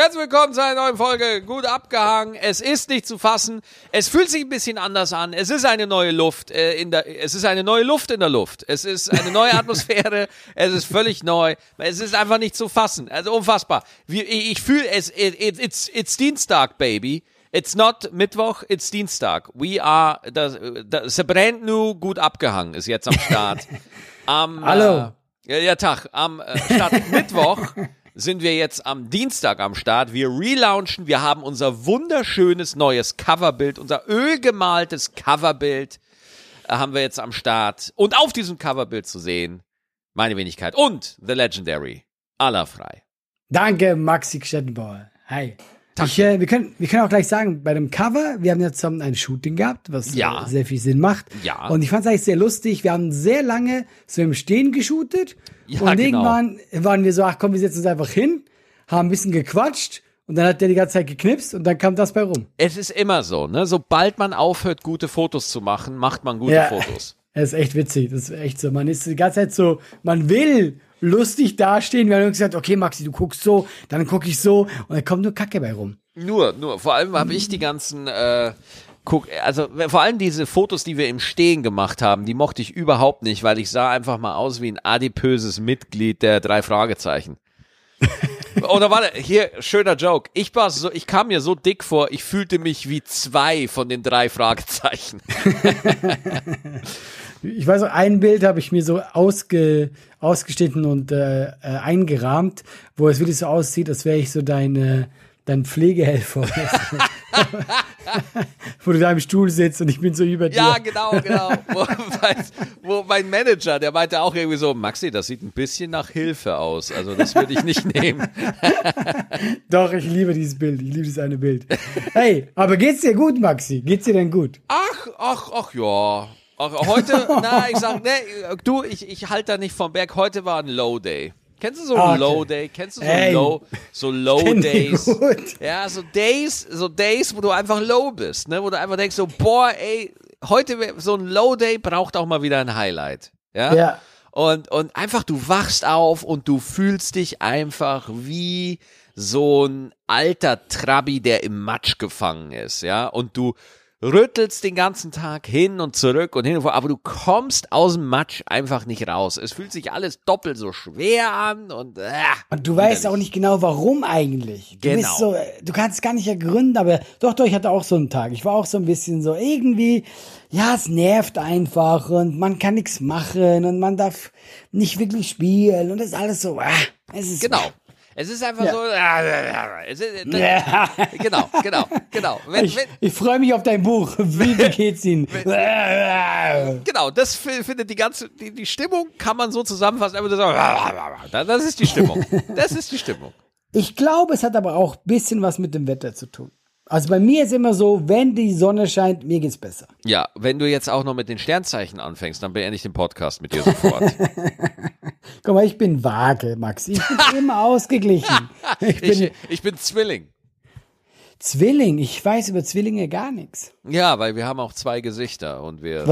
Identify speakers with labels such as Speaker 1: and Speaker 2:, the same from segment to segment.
Speaker 1: Herzlich willkommen zu einer neuen Folge. Gut abgehangen. Es ist nicht zu fassen. Es fühlt sich ein bisschen anders an. Es ist eine neue Luft äh, in der. Es ist eine neue Luft in der Luft. Es ist eine neue Atmosphäre. es ist völlig neu. Es ist einfach nicht zu fassen. Also unfassbar. Wie, ich ich fühle es. It, it, it's it's Dienstag, baby. It's not Mittwoch, it's Dienstag. We are das, das brand new gut abgehangen ist jetzt am Start. Am,
Speaker 2: Hallo.
Speaker 1: Äh, ja, ja, Tag. Am äh, statt Mittwoch sind wir jetzt am Dienstag am Start. Wir relaunchen. Wir haben unser wunderschönes neues Coverbild, unser ölgemaltes Coverbild äh, haben wir jetzt am Start. Und auf diesem Coverbild zu sehen, meine Wenigkeit und The Legendary. Allah frei.
Speaker 2: Danke, Maxi Stettenbauer. Hi. Ich, äh, wir, können, wir können auch gleich sagen, bei dem Cover, wir haben ja zusammen ein Shooting gehabt, was
Speaker 1: Ja.
Speaker 2: äh, sehr viel Sinn macht.
Speaker 1: Ja.
Speaker 2: Und ich fand es eigentlich sehr lustig. Wir haben sehr lange so im Stehen geshootet.
Speaker 1: Ja,
Speaker 2: und
Speaker 1: genau.
Speaker 2: irgendwann waren wir so, ach komm, wir setzen uns einfach hin, haben ein bisschen gequatscht und dann hat der die ganze Zeit geknipst und dann kam das bei rum.
Speaker 1: Es ist immer so, ne? Sobald man aufhört, gute Fotos zu machen, macht man gute
Speaker 2: Ja.
Speaker 1: Fotos.
Speaker 2: Das ist echt witzig. Das ist echt so. Man ist die ganze Zeit so, man will lustig dastehen. Wir haben gesagt, okay, Maxi, du guckst so, dann gucke ich so und dann kommt nur Kacke bei rum.
Speaker 1: Nur, nur. Vor allem habe ich die ganzen, äh, guck, also vor allem diese Fotos, die wir im Stehen gemacht haben, die mochte ich überhaupt nicht, weil ich sah einfach mal aus wie ein adipöses Mitglied der drei Fragezeichen. Oder warte, hier, schöner Joke. Ich war so, ich kam mir so dick vor, ich fühlte mich wie zwei von den drei Fragezeichen.
Speaker 2: Ich weiß auch, ein Bild habe ich mir so ausge, ausgeschnitten und äh, äh, eingerahmt, wo es wirklich so aussieht, als wäre ich so dein, äh, dein Pflegehelfer. wo du da im Stuhl sitzt und ich bin so über dir.
Speaker 1: Ja, genau, genau. Wo, mein, wo mein Manager, der meinte auch irgendwie so, Maxi, das sieht ein bisschen nach Hilfe aus. Also das würde ich nicht nehmen.
Speaker 2: Doch, ich liebe dieses Bild. Ich liebe dieses eine Bild. Hey, aber geht's dir gut, Maxi? Geht's dir denn gut?
Speaker 1: Ach, ach, ach ja. Ach, heute, na, ich sag, ne, du, ich, ich halte da nicht vom Berg. Heute war ein Low Day. Kennst du so
Speaker 2: Ah,
Speaker 1: ein
Speaker 2: okay.
Speaker 1: Low Day? Kennst du so
Speaker 2: Ey.
Speaker 1: Low, so Low Days? Ja, so Days, so Days, wo du einfach low bist, ne, wo du einfach denkst so, boah, ey, heute so ein Low Day braucht auch mal wieder ein Highlight. Ja.
Speaker 2: Ja.
Speaker 1: Und, und einfach, du wachst auf und du fühlst dich einfach wie so ein alter Trabi, der im Matsch gefangen ist, ja. Und du rüttelst den ganzen Tag hin und zurück und hin und vor, aber du kommst aus dem Matsch einfach nicht raus. Es fühlt sich alles doppelt so schwer an und, äh,
Speaker 2: Und du weißt auch nicht genau, warum eigentlich. Du
Speaker 1: Genau.
Speaker 2: so, du kannst es gar nicht ergründen, aber doch, doch, ich hatte auch so einen Tag. Ich war auch so ein bisschen so, irgendwie, ja, es nervt einfach und man kann nichts machen und man darf nicht wirklich spielen und das ist alles so, ah, es ist
Speaker 1: Genau. Es ist einfach
Speaker 2: Ja.
Speaker 1: so, ist,
Speaker 2: Ja.
Speaker 1: genau, genau, genau. Wenn,
Speaker 2: Ich, ich freue mich auf dein Buch. Wie, geht's Ihnen?
Speaker 1: Genau, das fi- findet die ganze, die, die Stimmung kann man so zusammenfassen, so, das das ist die Stimmung. Das ist die Stimmung.
Speaker 2: Ich glaube, es hat aber auch ein bisschen was mit dem Wetter zu tun. Also bei mir ist immer so, wenn die Sonne scheint, mir geht's besser.
Speaker 1: Ja, wenn du jetzt auch noch mit den Sternzeichen anfängst, dann beende ich den Podcast mit dir sofort.
Speaker 2: Guck mal, ich bin vage, Max. Ich bin immer ausgeglichen. Ich bin
Speaker 1: Ich, ich bin Zwilling.
Speaker 2: Zwilling. Ich weiß über Zwillinge gar nichts.
Speaker 1: Ja, weil wir haben auch zwei Gesichter und wir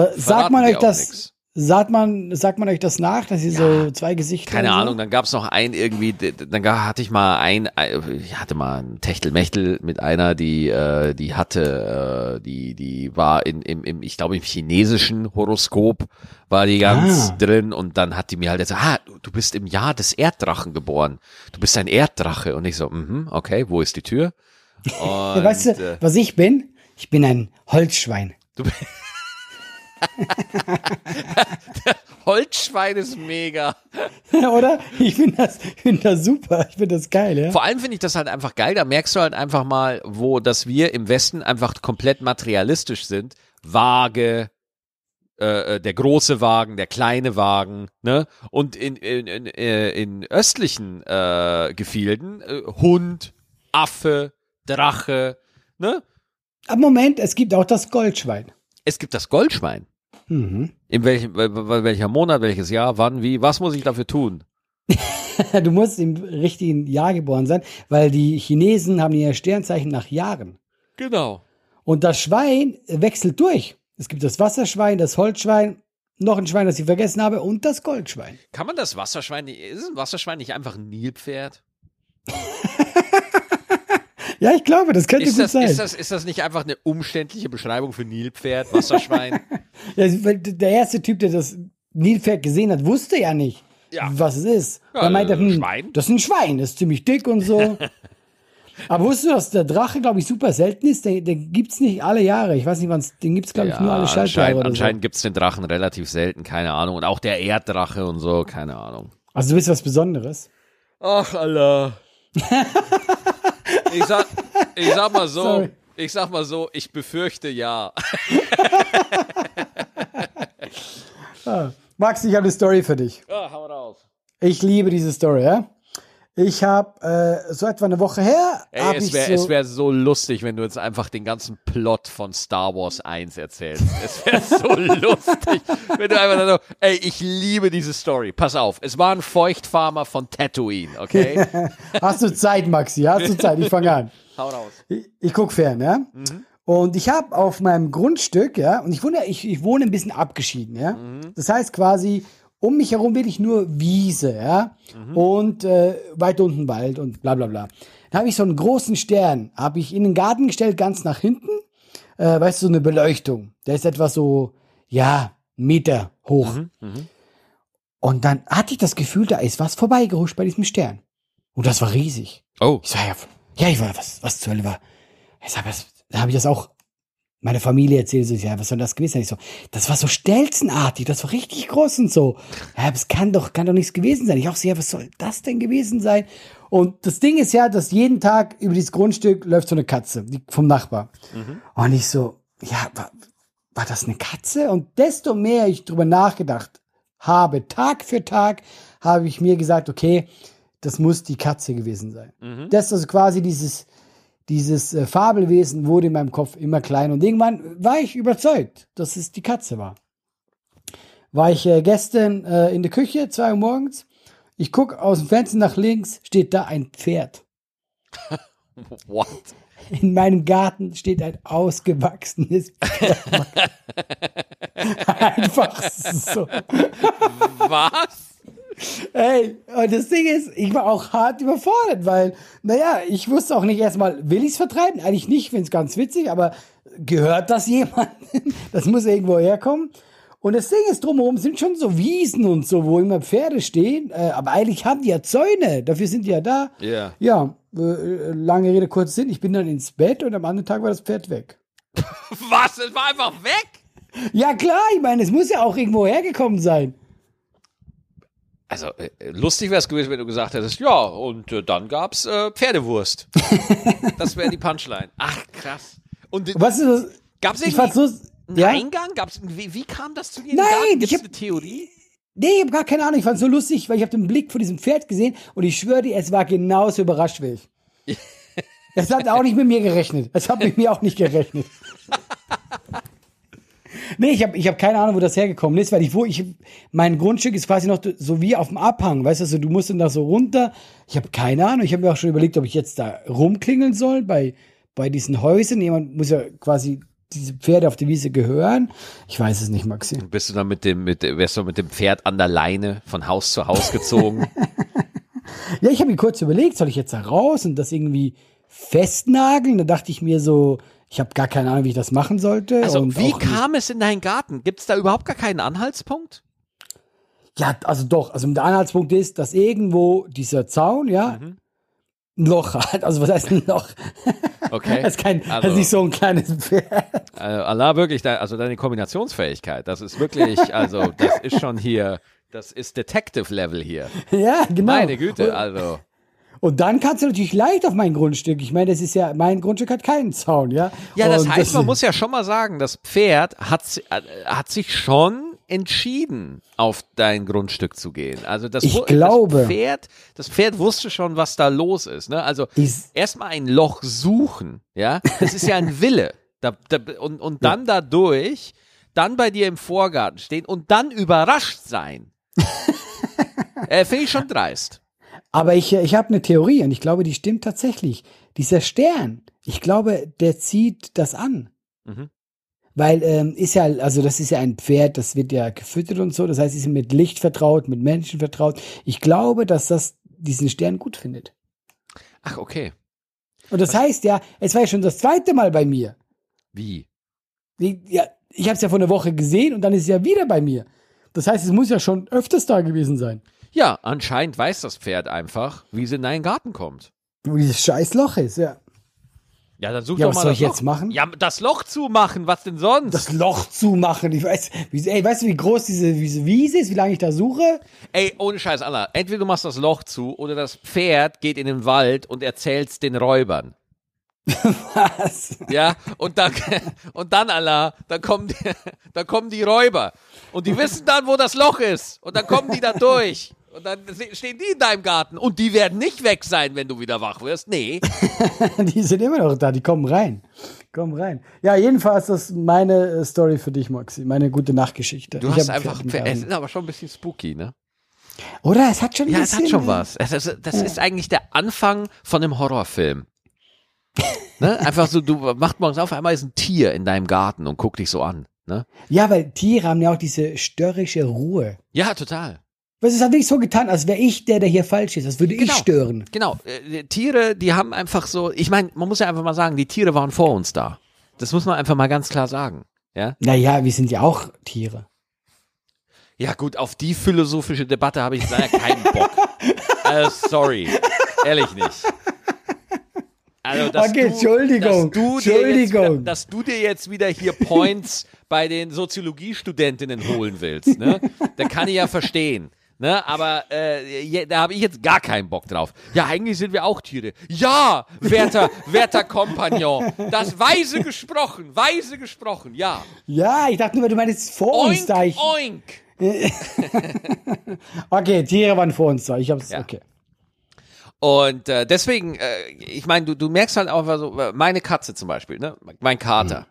Speaker 2: man
Speaker 1: dir
Speaker 2: euch das?
Speaker 1: nix.
Speaker 2: Sagt man, sagt man euch das nach, dass ihr so zwei Gesichter
Speaker 1: Keine
Speaker 2: so?
Speaker 1: Ahnung, dann gab's noch ein irgendwie, dann hatte ich mal ein, ich hatte mal ein Techtelmechtel mit einer, die, äh, die hatte, äh, die, die war in, im, im, ich glaube im chinesischen Horoskop war die ganz
Speaker 2: Ah.
Speaker 1: drin und dann hat die mir halt gesagt, ah, du, bist im Jahr des Erddrachen geboren, du bist ein Erddrache und ich so, mhm, okay, wo ist die Tür? Und,
Speaker 2: Ja, weißt du,
Speaker 1: äh,
Speaker 2: was ich bin? Ich bin ein Holzschwein.
Speaker 1: du, Holzschwein ist mega.
Speaker 2: Oder? Ich finde das, find das super. Ich finde das geil, ja.
Speaker 1: Vor allem finde ich das halt einfach geil. Da merkst du halt einfach mal, wo, dass wir im Westen einfach komplett materialistisch sind. Waage, äh, äh, der große Wagen, der kleine Wagen, ne? Und in, in, in, äh, in östlichen äh, Gefilden äh, Hund, Affe, Drache, ne?
Speaker 2: Aber Moment, es gibt auch das Goldschwein.
Speaker 1: Es gibt das Goldschwein.
Speaker 2: Mhm.
Speaker 1: In welchem, wel- wel- welcher Monat, welches Jahr, wann, wie, was muss ich dafür tun?
Speaker 2: Du musst im richtigen Jahr geboren sein, weil die Chinesen haben ihr Sternzeichen nach Jahren.
Speaker 1: Genau.
Speaker 2: Und das Schwein wechselt durch. Es gibt das Wasserschwein, das Holzschwein, noch ein Schwein, das ich vergessen habe, und das Goldschwein.
Speaker 1: Kann man das Wasserschwein nicht, ist ein Wasserschwein nicht einfach ein Nilpferd?
Speaker 2: Ja, ich glaube, das könnte
Speaker 1: Ist
Speaker 2: gut
Speaker 1: das,
Speaker 2: sein.
Speaker 1: ist, das, ist das nicht einfach eine umständliche Beschreibung für Nilpferd, Wasserschwein?
Speaker 2: Ja, der erste Typ, der das Nilpferd gesehen hat, wusste ja nicht,
Speaker 1: Ja.
Speaker 2: was es ist.
Speaker 1: Ja,
Speaker 2: er meinte,
Speaker 1: äh,
Speaker 2: hm,
Speaker 1: Schwein.
Speaker 2: das ist ein Schwein, das ist ziemlich dick und so. Aber wusstest du, dass der Drache, glaube ich, super selten ist? Den, den gibt's nicht alle Jahre. Ich weiß nicht, wann's, den gibt's glaube ich, nur alle Schaltjahre
Speaker 1: anscheinend, anscheinend gibt's den Drachen relativ selten, keine Ahnung. Und auch der Erddrache und so, keine Ahnung.
Speaker 2: so. Also du bist was Besonderes.
Speaker 1: Ach, Allah. ich, sag, ich sag mal so,
Speaker 2: Sorry.
Speaker 1: ich sag mal so, ich befürchte ja.
Speaker 2: Max, ich habe eine Story für dich.
Speaker 1: Ja, hau raus.
Speaker 2: Ich liebe diese Story, ja? Ich habe äh, so etwa eine Woche her,
Speaker 1: Ey, es wäre
Speaker 2: so,
Speaker 1: wär so lustig, wenn du jetzt einfach den ganzen Plot von Star Wars 1 erzählst. Es wäre so lustig, wenn du einfach so, ey, ich liebe diese Story. Pass auf, es war ein Feuchtfarmer von Tatooine, okay?
Speaker 2: Hast du Zeit, Maxi? Hast du Zeit? Ich fange an.
Speaker 1: Hau raus.
Speaker 2: Ich, ich guck fern, ja. Und ich habe auf meinem Grundstück, ja, und ich wohne, ich, ich wohne ein bisschen abgeschieden, ja. Das heißt quasi um mich herum wirklich nur Wiese, ja, und äh, weit unten Wald und bla bla bla. Dann habe ich so einen großen Stern, habe ich in den Garten gestellt, ganz nach hinten, äh, weißt du, so eine Beleuchtung. Der ist etwa so, ja, einen Meter hoch. Und dann hatte ich das Gefühl, da ist was vorbeigehuscht bei diesem Stern. Und das war riesig.
Speaker 1: Oh,
Speaker 2: Ich sag, ja, ja, ich war, was, was zur Hölle war? Ich sag, was, da habe ich das auch meine Familie erzählt, so, ja, was soll das gewesen sein? Ich so, das war so stelzenartig, das war richtig groß und so. Ja, das kann doch, kann doch nichts gewesen sein. Ich auch so, ja, was soll das denn gewesen sein? Und das Ding ist ja, dass jeden Tag über dieses Grundstück läuft so eine Katze, vom Nachbar. Und ich so, ja, war, war das eine Katze? Und desto mehr ich drüber nachgedacht habe, Tag für Tag, habe ich mir gesagt, okay, das muss die Katze gewesen sein. Das ist also quasi dieses, dieses äh, Fabelwesen wurde in meinem Kopf immer kleiner und irgendwann war ich überzeugt, dass es die Katze war. War ich äh, gestern äh, in der Küche, zwei Uhr morgens, ich guck aus dem Fenster nach links, steht da ein Pferd.
Speaker 1: what?
Speaker 2: In meinem Garten steht ein ausgewachsenes Pferd. Einfach so.
Speaker 1: Was?
Speaker 2: Ey, und das Ding ist, ich war auch hart überfordert, weil, naja, ich wusste auch nicht erstmal, will ich es vertreiben? Eigentlich nicht, finde es ganz witzig, aber gehört das jemandem? Das muss irgendwo herkommen. Und das Ding ist, drumherum sind schon so Wiesen und so, wo immer Pferde stehen, äh, aber eigentlich haben die ja Zäune, dafür sind die ja da.
Speaker 1: Ja.
Speaker 2: Ja, äh, lange Rede, kurz Sinn, ich bin dann ins Bett und am anderen Tag war das Pferd weg.
Speaker 1: Was? Es war einfach weg?
Speaker 2: Ja klar, ich meine, es muss ja auch irgendwo hergekommen sein.
Speaker 1: Also, äh, lustig wäre es gewesen, wenn du gesagt hättest, ja, und äh, dann gab's äh, Pferdewurst. das wäre die Punchline. Ach, krass. Und
Speaker 2: Was ist das?
Speaker 1: gab's
Speaker 2: Ich
Speaker 1: irgendwie
Speaker 2: so,
Speaker 1: einen
Speaker 2: ja?
Speaker 1: Eingang? Gab's, wie, wie kam das zu dir?
Speaker 2: Nein?
Speaker 1: Gibt's
Speaker 2: ich hab-
Speaker 1: eine Theorie?
Speaker 2: Nee, ich habe gar keine Ahnung. Ich fand so lustig, weil ich habe den Blick von diesem Pferd gesehen und ich schwöre dir, es war genauso überrascht wie ich. Es hat auch nicht mit mir gerechnet. Es hat mit mir auch nicht gerechnet. Nee, ich habe ich hab keine Ahnung, wo das hergekommen ist, weil ich, wo ich, mein Grundstück ist quasi noch so wie auf dem Abhang, weißt du, also du musst dann da so runter. Ich habe keine Ahnung, ich habe mir auch schon überlegt, ob ich jetzt da rumklingeln soll bei, bei diesen Häusern. Jemand muss ja quasi diese Pferde auf die Wiese gehören. Ich weiß es nicht, Maxi.
Speaker 1: Bist du dann mit dem, mit, wärst du mit dem Pferd an der Leine von Haus zu Haus gezogen?
Speaker 2: Ja, ich habe mir kurz überlegt, soll ich jetzt da raus und das irgendwie festnageln? Da dachte ich mir so, ich habe gar keine Ahnung, wie ich das machen sollte.
Speaker 1: Also,
Speaker 2: und
Speaker 1: wie kam es in deinen Garten? Gibt's da überhaupt gar keinen Anhaltspunkt?
Speaker 2: Ja, also doch. Also der Anhaltspunkt ist, dass irgendwo dieser Zaun, ja,
Speaker 1: Mhm.
Speaker 2: ein Loch hat. Also was heißt ein Loch?
Speaker 1: Okay.
Speaker 2: Das ist, kein, das
Speaker 1: Also-
Speaker 2: ist nicht so ein kleines Pferd.
Speaker 1: Äh, Allah, wirklich, also deine Kombinationsfähigkeit, das ist wirklich, also, das ist schon hier, das ist Detective-Level hier.
Speaker 2: Ja, genau.
Speaker 1: Meine Güte, also.
Speaker 2: Und dann kannst du natürlich leicht auf mein Grundstück. Ich meine, das ist ja, mein Grundstück hat keinen Zaun, ja.
Speaker 1: Ja, das
Speaker 2: Und
Speaker 1: heißt, man muss ja schon mal sagen, das Pferd hat, äh, hat sich schon entschieden, auf dein Grundstück zu gehen. Also das,
Speaker 2: Ich glaube.
Speaker 1: das Pferd, das Pferd wusste schon, was da los ist. Ne? Also erstmal ein Loch suchen, ja, das ist ja ein Wille. Da, da, und, und dann dadurch, dann bei dir im Vorgarten stehen und dann überrascht sein. äh, Finde ich schon dreist.
Speaker 2: Aber ich, äh, ich habe eine Theorie und ich glaube, die stimmt tatsächlich. Dieser Stern, ich glaube, der zieht das an.
Speaker 1: Mhm.
Speaker 2: Weil ähm, ist ja, also das ist ja ein Pferd, das wird ja gefüttert und so. Das heißt, sie sind mit Licht vertraut, mit Menschen vertraut. Ich glaube, dass das diesen Stern gut findet.
Speaker 1: Ach, okay.
Speaker 2: Und das heißt ja, es war ja schon das zweite Mal bei mir.
Speaker 1: Wie?
Speaker 2: Wie- Ja, ich habe es ja vor einer Woche gesehen und dann ist es ja wieder bei mir. Das heißt, es muss ja schon öfters da gewesen sein.
Speaker 1: Ja, anscheinend weiß das Pferd einfach, wie es in deinen Garten kommt.
Speaker 2: Wo dieses scheiß Loch ist, ja.
Speaker 1: Ja, dann such
Speaker 2: Ja,
Speaker 1: doch
Speaker 2: was
Speaker 1: mal
Speaker 2: soll
Speaker 1: das
Speaker 2: ich
Speaker 1: Loch.
Speaker 2: jetzt machen?
Speaker 1: Ja, das Loch zumachen, was denn sonst?
Speaker 2: Das Loch zumachen. Ich weiß, wie, ey, weißt du, wie groß diese, diese Wiese ist, wie lange ich da suche?
Speaker 1: Ey, ohne Scheiß, Anna. Entweder du machst das Loch zu oder das Pferd geht in den Wald und erzählt's den Räubern.
Speaker 2: Was?
Speaker 1: Ja, und dann, und dann, Allah, dann kommen, die, dann kommen die Räuber. Und die wissen dann, wo das Loch ist. Und dann kommen die da durch. Und dann stehen die in deinem Garten. Und die werden nicht weg sein, wenn du wieder wach wirst. Nee.
Speaker 2: Die sind immer noch da, die kommen rein. Kommen rein. Ja, jedenfalls ist das meine äh, Story für dich, Moxie. Meine gute Nachtgeschichte.
Speaker 1: Du
Speaker 2: Ich
Speaker 1: hast einfach, es ist aber schon ein bisschen spooky, ne?
Speaker 2: Oder? Es hat schon
Speaker 1: Ja, es hat schon was. Es ist, das ist eigentlich der Anfang von einem Horrorfilm. ne? Einfach so, du machst morgens auf, einmal ist ein Tier in deinem Garten und guckt dich so an. Ne?
Speaker 2: Ja, weil Tiere haben ja auch diese störrische Ruhe.
Speaker 1: Ja, total.
Speaker 2: Was es hat wirklich so getan, als wäre ich der, der hier falsch ist. Als würde
Speaker 1: Genau.
Speaker 2: ich stören.
Speaker 1: Genau, äh, Tiere, die haben einfach so, ich meine, man muss ja einfach mal sagen, die Tiere waren vor uns da. Das muss man einfach mal ganz klar sagen. Ja,
Speaker 2: Naja, wir sind ja auch Tiere.
Speaker 1: ja gut, auf die philosophische Debatte habe ich leider keinen Bock. äh, sorry, ehrlich nicht. Also, dass
Speaker 2: Okay,
Speaker 1: du,
Speaker 2: Entschuldigung,
Speaker 1: Dass du,
Speaker 2: Entschuldigung.
Speaker 1: wieder- dass du dir jetzt wieder hier Points bei den Soziologiestudentinnen holen willst, ne? Da kann ich ja verstehen. Ne, aber äh, da habe ich jetzt gar keinen Bock drauf. Ja, eigentlich sind wir auch Tiere. Ja, werter, werter Kompagnon. Das weise gesprochen, weise gesprochen, ja.
Speaker 2: Ja, ich dachte nur, du meinst vor uns
Speaker 1: Oink,
Speaker 2: da. Ich,
Speaker 1: oink.
Speaker 2: okay, Tiere waren vor uns da. Ich hab's,
Speaker 1: Ja.
Speaker 2: okay.
Speaker 1: Und äh, deswegen, äh, ich meine, du, du merkst halt auch so, äh, meine Katze zum Beispiel, ne? mein Kater.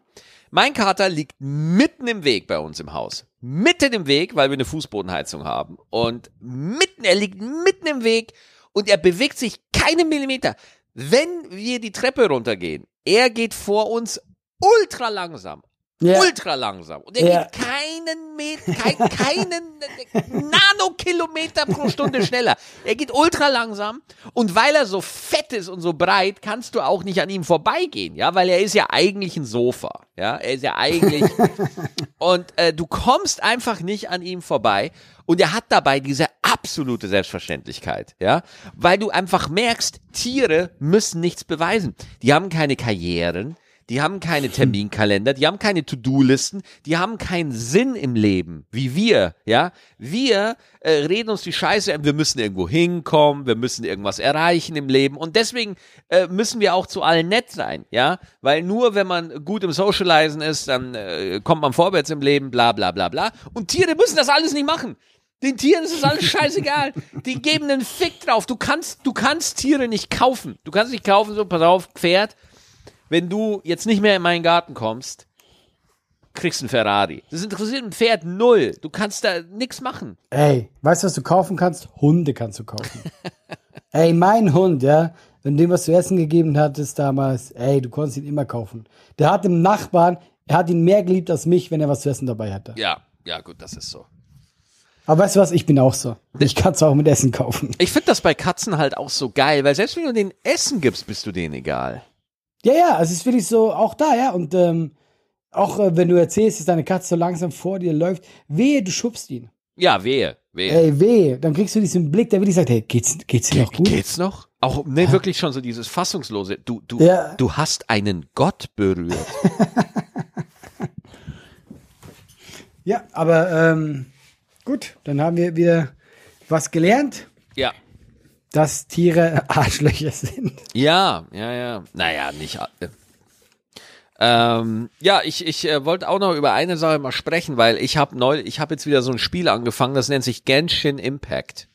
Speaker 1: Mein Kater liegt mitten im Weg bei uns im Haus. Mitten im Weg, weil wir eine Fußbodenheizung haben. Und mitten, er liegt mitten im Weg und er bewegt sich keine Millimeter. Wenn wir die Treppe runtergehen, er geht vor uns ultra langsam.
Speaker 2: Ja.
Speaker 1: Ultra langsam. Und er
Speaker 2: Ja.
Speaker 1: geht keinen Meter, kein, keinen Nanokilometer pro Stunde schneller. Er geht ultra langsam. Und weil er so fett ist und so breit, kannst du auch nicht an ihm vorbeigehen, ja, weil er ist ja eigentlich ein Sofa, ja, er ist ja eigentlich, und äh, du kommst einfach nicht an ihm vorbei. Und er hat dabei diese absolute Selbstverständlichkeit, ja, weil du einfach merkst, Tiere müssen nichts beweisen. Die haben keine Karrieren, die haben keine Terminkalender, die haben keine To-Do-Listen, die haben keinen Sinn im Leben, wie wir, ja. Wir äh, reden uns die Scheiße, wir müssen irgendwo hinkommen, wir müssen irgendwas erreichen im Leben und deswegen äh, müssen wir auch zu allen nett sein, ja. Weil nur wenn man gut im Socializen ist, dann äh, kommt man vorwärts im Leben, bla bla bla bla. Und Tiere müssen das alles nicht machen. Den Tieren ist das alles scheißegal. Die geben einen Fick drauf. Du kannst, du kannst Tiere nicht kaufen. Du kannst nicht kaufen, so, pass auf, Pferd, wenn du jetzt nicht mehr in meinen Garten kommst, kriegst du ein Ferrari. Das interessiert ein Pferd null. Du kannst da nichts machen.
Speaker 2: Ey, weißt du, was du kaufen kannst? Hunde kannst du kaufen. ey, mein Hund, ja, wenn du ihm was zu essen gegeben hattest damals, ey, du konntest ihn immer kaufen. Der hat dem Nachbarn, er hat ihn mehr geliebt als mich, wenn er was zu essen dabei hatte.
Speaker 1: Ja, ja, gut, das ist so.
Speaker 2: Aber weißt du was, ich bin auch so. Ich kann es auch mit Essen kaufen.
Speaker 1: Ich finde das bei Katzen halt auch so geil, weil selbst wenn du denen Essen gibst, bist du denen egal.
Speaker 2: Ja, ja, also es ist wirklich so, auch da, ja, und ähm, auch äh, wenn du erzählst, dass deine Katze so langsam vor dir läuft, wehe, du schubst ihn.
Speaker 1: Ja, wehe, wehe.
Speaker 2: Ey, wehe, dann kriegst du diesen Blick, der wirklich sagt, hey, geht's, geht's dir noch gut?
Speaker 1: Geht's noch? Auch, ne, wirklich schon so dieses Fassungslose. Du, du,
Speaker 2: Ja.
Speaker 1: du hast einen Gott berührt.
Speaker 2: Ja, aber ähm, gut, dann haben wir wieder was gelernt,
Speaker 1: ja.
Speaker 2: Dass Tiere Arschlöcher sind.
Speaker 1: Ja, ja, ja. Naja, nicht alle. Ähm, ja, ich, ich äh, wollte auch noch über eine Sache mal sprechen, weil ich habe neu, ich habe jetzt wieder so ein Spiel angefangen, das nennt sich Genshin Impact.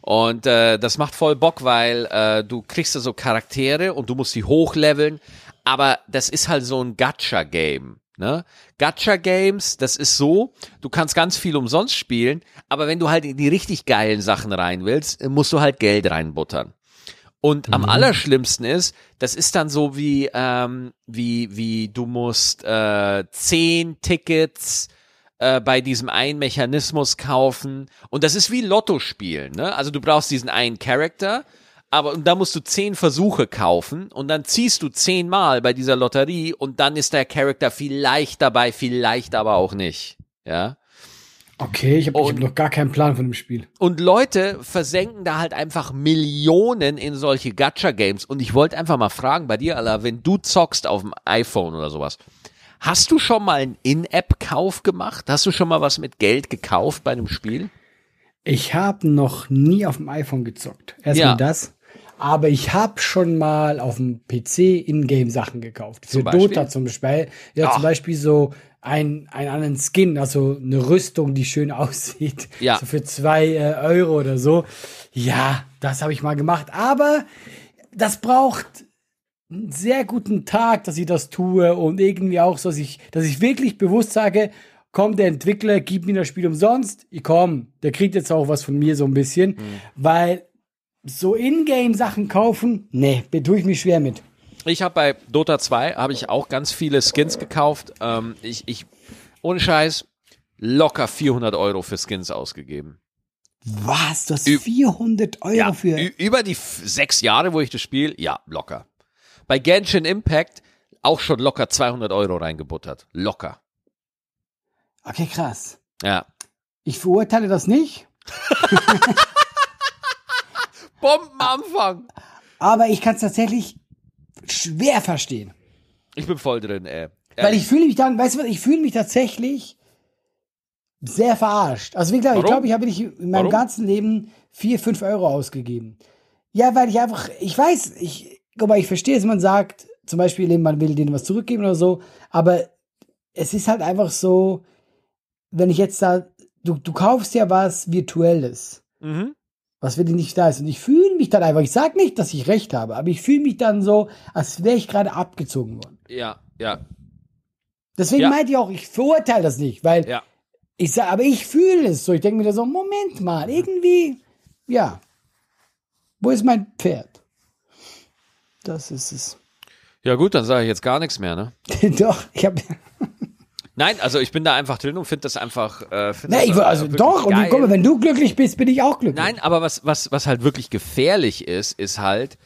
Speaker 1: Und äh, das macht voll Bock, weil äh, du kriegst da so Charaktere und du musst sie hochleveln, aber das ist halt so ein Gacha-Game. Ne? Gacha-Games, das ist so, du kannst ganz viel umsonst spielen, aber wenn du halt in die richtig geilen Sachen rein willst, äh, musst du halt Geld reinbuttern. Und am allerschlimmsten ist, das ist dann so wie, ähm, wie, wie du musst äh, zehn Tickets äh, bei diesem einen Mechanismus kaufen. Und das ist wie Lotto spielen. Ne? Also du brauchst diesen einen Charakter, aber und da musst du zehn Versuche kaufen und dann ziehst du zehnmal bei dieser Lotterie und dann ist der Charakter vielleicht dabei, vielleicht aber auch nicht. Ja.
Speaker 2: Okay, ich habe hab noch gar keinen Plan von dem Spiel.
Speaker 1: Und Leute versenken da halt einfach Millionen in solche Gacha-Games. Und ich wollte einfach mal fragen bei dir, Allah, wenn du zockst auf dem iPhone oder sowas, hast du schon mal einen In-App-Kauf gemacht? Hast du schon mal was mit Geld gekauft bei einem Spiel?
Speaker 2: Ich habe noch nie auf dem iPhone gezockt. Erstmal
Speaker 1: Ja.
Speaker 2: das. Aber ich habe schon mal auf dem PC Ingame-Sachen gekauft. Für
Speaker 1: Zum?
Speaker 2: Dota zum Beispiel. Ja,
Speaker 1: Ach.
Speaker 2: zum Beispiel so ein, einen anderen Skin, also eine Rüstung, die schön aussieht.
Speaker 1: Ja.
Speaker 2: So für zwei äh, Euro oder so. Ja, das habe ich mal gemacht. Aber das braucht einen sehr guten Tag, dass ich das tue und irgendwie auch so, dass ich, dass ich wirklich bewusst sage, komm, der Entwickler, gib mir das Spiel umsonst, ich komm, der kriegt jetzt auch was von mir so ein bisschen, weil so Ingame-Sachen kaufen, nee, tue ich mich schwer mit.
Speaker 1: Ich habe bei Dota 2 habe ich auch ganz viele Skins gekauft. Ähm, ich, ich, ohne Scheiß, locker 400 Euro für Skins ausgegeben.
Speaker 2: Was? Du hast
Speaker 1: Ü-
Speaker 2: 400 Euro für.
Speaker 1: ü- über die sechs Jahre, wo ich das spiele, ja, locker. Bei Genshin Impact auch schon locker 200 Euro reingebuttert. Locker.
Speaker 2: Okay, krass.
Speaker 1: Ja.
Speaker 2: Ich verurteile das nicht,
Speaker 1: Bombenanfang.
Speaker 2: aber ich kann es tatsächlich schwer verstehen.
Speaker 1: Ich bin voll drin, ey.
Speaker 2: Weil ich fühle mich dann, weißt du was, ich fühle mich tatsächlich sehr verarscht. Also wie gesagt, ich glaube, ich habe nicht in meinem
Speaker 1: Warum?
Speaker 2: ganzen Leben vier, fünf Euro ausgegeben. Ja, weil ich einfach, ich weiß, ich, guck mal, ich verstehe, dass man sagt, zum Beispiel, man will denen was zurückgeben oder so, aber es ist halt einfach so, wenn ich jetzt da, du, du kaufst ja was Virtuelles,
Speaker 1: Mhm.
Speaker 2: Was für dich nicht da ist. Und ich fühle mich dann einfach, ich sag nicht, dass ich recht habe, aber ich fühle mich dann so, als wäre ich gerade abgezogen worden.
Speaker 1: Ja, ja,
Speaker 2: Deswegen
Speaker 1: Ja.
Speaker 2: meinte ich auch, ich verurteile das nicht, weil
Speaker 1: ja.
Speaker 2: ich sage, aber ich fühle es so. Ich denke mir da so, Moment mal, irgendwie, ja. Wo ist mein Pferd? Das ist es.
Speaker 1: Ja gut, dann sage ich jetzt gar nichts mehr, ne?
Speaker 2: doch, ich habe.
Speaker 1: Nein, also ich bin da einfach drin und finde das einfach. Äh, find
Speaker 2: Nee, ich, also doch, und
Speaker 1: geil.
Speaker 2: guck mal, wenn du glücklich bist, bin ich auch glücklich.
Speaker 1: Nein, aber was, was, was halt wirklich gefährlich ist, ist halt,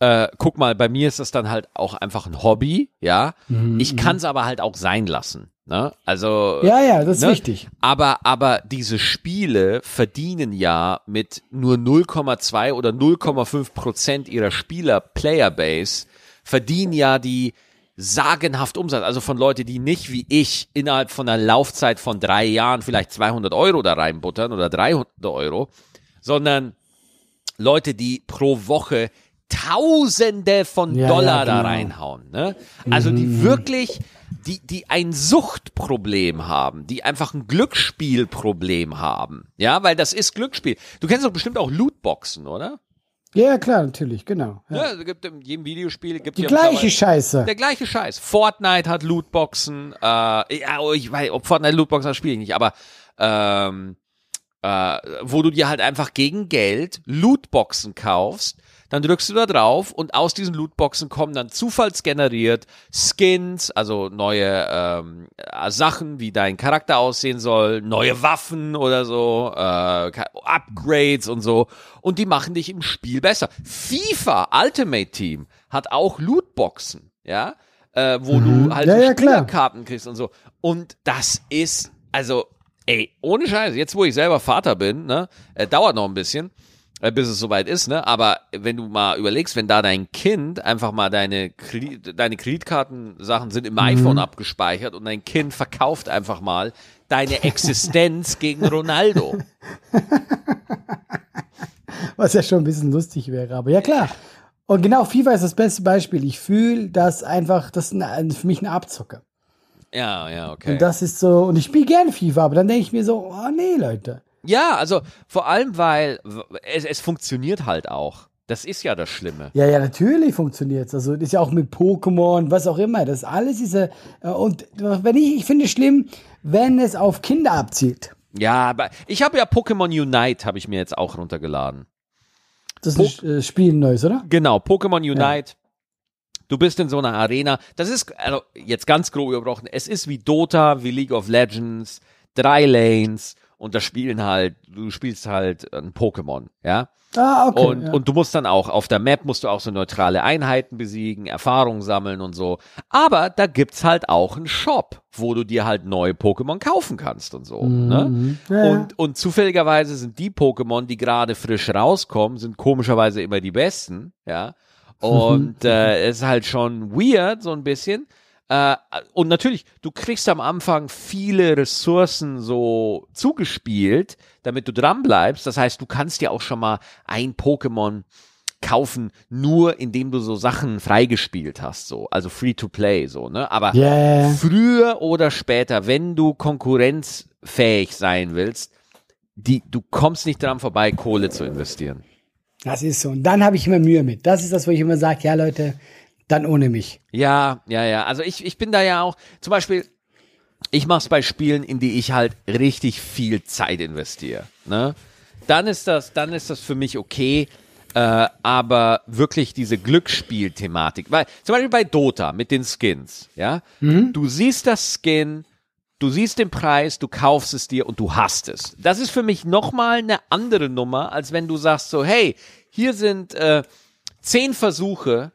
Speaker 1: äh, guck mal, bei mir ist das dann halt auch einfach ein Hobby, ja. ich kann es aber halt auch sein lassen. Ne? Also
Speaker 2: Ja, ja, das ist
Speaker 1: ne?
Speaker 2: wichtig.
Speaker 1: Aber, aber diese Spiele verdienen ja mit nur 0,2 oder 0,5 Prozent ihrer Spieler-Playerbase, verdienen ja die sagenhaft Umsatz. Also von Leuten, die nicht wie ich innerhalb von einer Laufzeit von drei Jahren vielleicht 200 Euro da reinbuttern oder 300 Euro, sondern Leute, die pro Woche Tausende von
Speaker 2: Ja,
Speaker 1: Dollar
Speaker 2: ja,
Speaker 1: da
Speaker 2: genau.
Speaker 1: reinhauen. Ne? Also die wirklich, die, die ein Suchtproblem haben, die einfach ein Glücksspielproblem haben. Ja, weil das ist Glücksspiel. Du kennst doch bestimmt auch Lootboxen, oder?
Speaker 2: Ja, klar, natürlich, genau. Ja.
Speaker 1: Ja, es gibt in jedem Videospiel gibt
Speaker 2: Die
Speaker 1: ja
Speaker 2: gleiche Scheiße.
Speaker 1: der gleiche Scheiß. Fortnite hat Lootboxen. Äh, ja, oh, ich weiß, ob Fortnite Lootboxen hat, spiele ich nicht, aber ähm, äh, wo du dir halt einfach gegen Geld Lootboxen kaufst, dann drückst du da drauf und aus diesen Lootboxen kommen dann zufallsgeneriert Skins, also neue ähm, äh, Sachen, wie dein Charakter aussehen soll, neue Waffen oder so, äh, Upgrades und so. Und die machen dich im Spiel besser. FIFA Ultimate Team hat auch Lootboxen, ja, äh, wo du halt
Speaker 2: Mhm. Ja.
Speaker 1: Spielerkarten kriegst und so. Und das ist, also, ey, ohne Scheiße, jetzt wo ich selber Vater bin, ne, äh, dauert noch ein bisschen, bis es soweit ist, ne, aber wenn du mal überlegst, wenn da dein Kind einfach mal deine, Kredit, deine Kreditkartensachen sind im
Speaker 2: Mhm.
Speaker 1: iPhone abgespeichert und dein Kind verkauft einfach mal deine Existenz gegen Ronaldo.
Speaker 2: Was ja schon ein bisschen lustig wäre, aber ja klar. Und genau, FIFA ist das beste Beispiel. Ich fühle das einfach, das ist für mich ein Abzocker.
Speaker 1: Ja, ja, okay.
Speaker 2: Und das ist so, und ich spiele gerne FIFA, aber dann denke ich mir so, oh nee, Leute.
Speaker 1: Ja, also vor allem, weil es, es funktioniert halt auch. Das ist ja das Schlimme.
Speaker 2: Ja, ja, natürlich funktioniert's. Also das ist ja auch mit Pokémon, was auch immer. Das alles ist ja, äh, und wenn ich, ich finde es schlimm, wenn es auf Kinder abzielt.
Speaker 1: Ja, aber ich habe ja Pokémon Unite, habe ich mir jetzt auch runtergeladen.
Speaker 2: Das ist ein äh, Spiel neues, oder?
Speaker 1: Genau, Pokémon Unite. Du bist in so einer Arena. Das ist, also jetzt ganz grob überbrochen, es ist wie Dota, wie League of Legends, drei Lanes und da spielen halt, du spielst halt ein Pokémon, ja.
Speaker 2: Ah, okay.
Speaker 1: Und,
Speaker 2: ja.
Speaker 1: und du musst dann auch auf der Map musst du auch so neutrale Einheiten besiegen, Erfahrungen sammeln und so. Aber da gibt's halt auch einen Shop, wo du dir halt neue Pokémon kaufen kannst und so. Ne?
Speaker 2: Mhm. Ja, ja.
Speaker 1: Und, und zufälligerweise sind die Pokémon, die gerade frisch rauskommen, sind komischerweise immer die besten, ja. Und äh, es ist halt schon weird, so ein bisschen. Äh, und natürlich, du kriegst am Anfang viele Ressourcen so zugespielt, damit du dran bleibst. Das heißt, du kannst dir auch schon mal ein Pokémon kaufen, nur indem du so Sachen freigespielt hast, so, also free to play, so, ne? Aber
Speaker 2: ja.
Speaker 1: früher oder später, wenn du konkurrenzfähig sein willst, die, du kommst nicht dran vorbei, Kohle zu investieren.
Speaker 2: Das ist so. Und dann habe ich immer Mühe mit. Das ist das, wo ich immer sage, ja Leute, dann ohne mich.
Speaker 1: Ja, ja, ja. Also ich, ich bin da ja auch, zum Beispiel, ich mache es bei Spielen, in die ich halt richtig viel Zeit investiere. Ne? Dann ist das, dann ist das für mich okay. Äh, aber wirklich diese Glücksspiel-Thematik, weil zum Beispiel bei Dota mit den Skins, ja, du siehst das Skin, du siehst den Preis, du kaufst es dir und du hast es. Das ist für mich nochmal eine andere Nummer, als wenn du sagst so, hey, hier sind äh, zehn Versuche,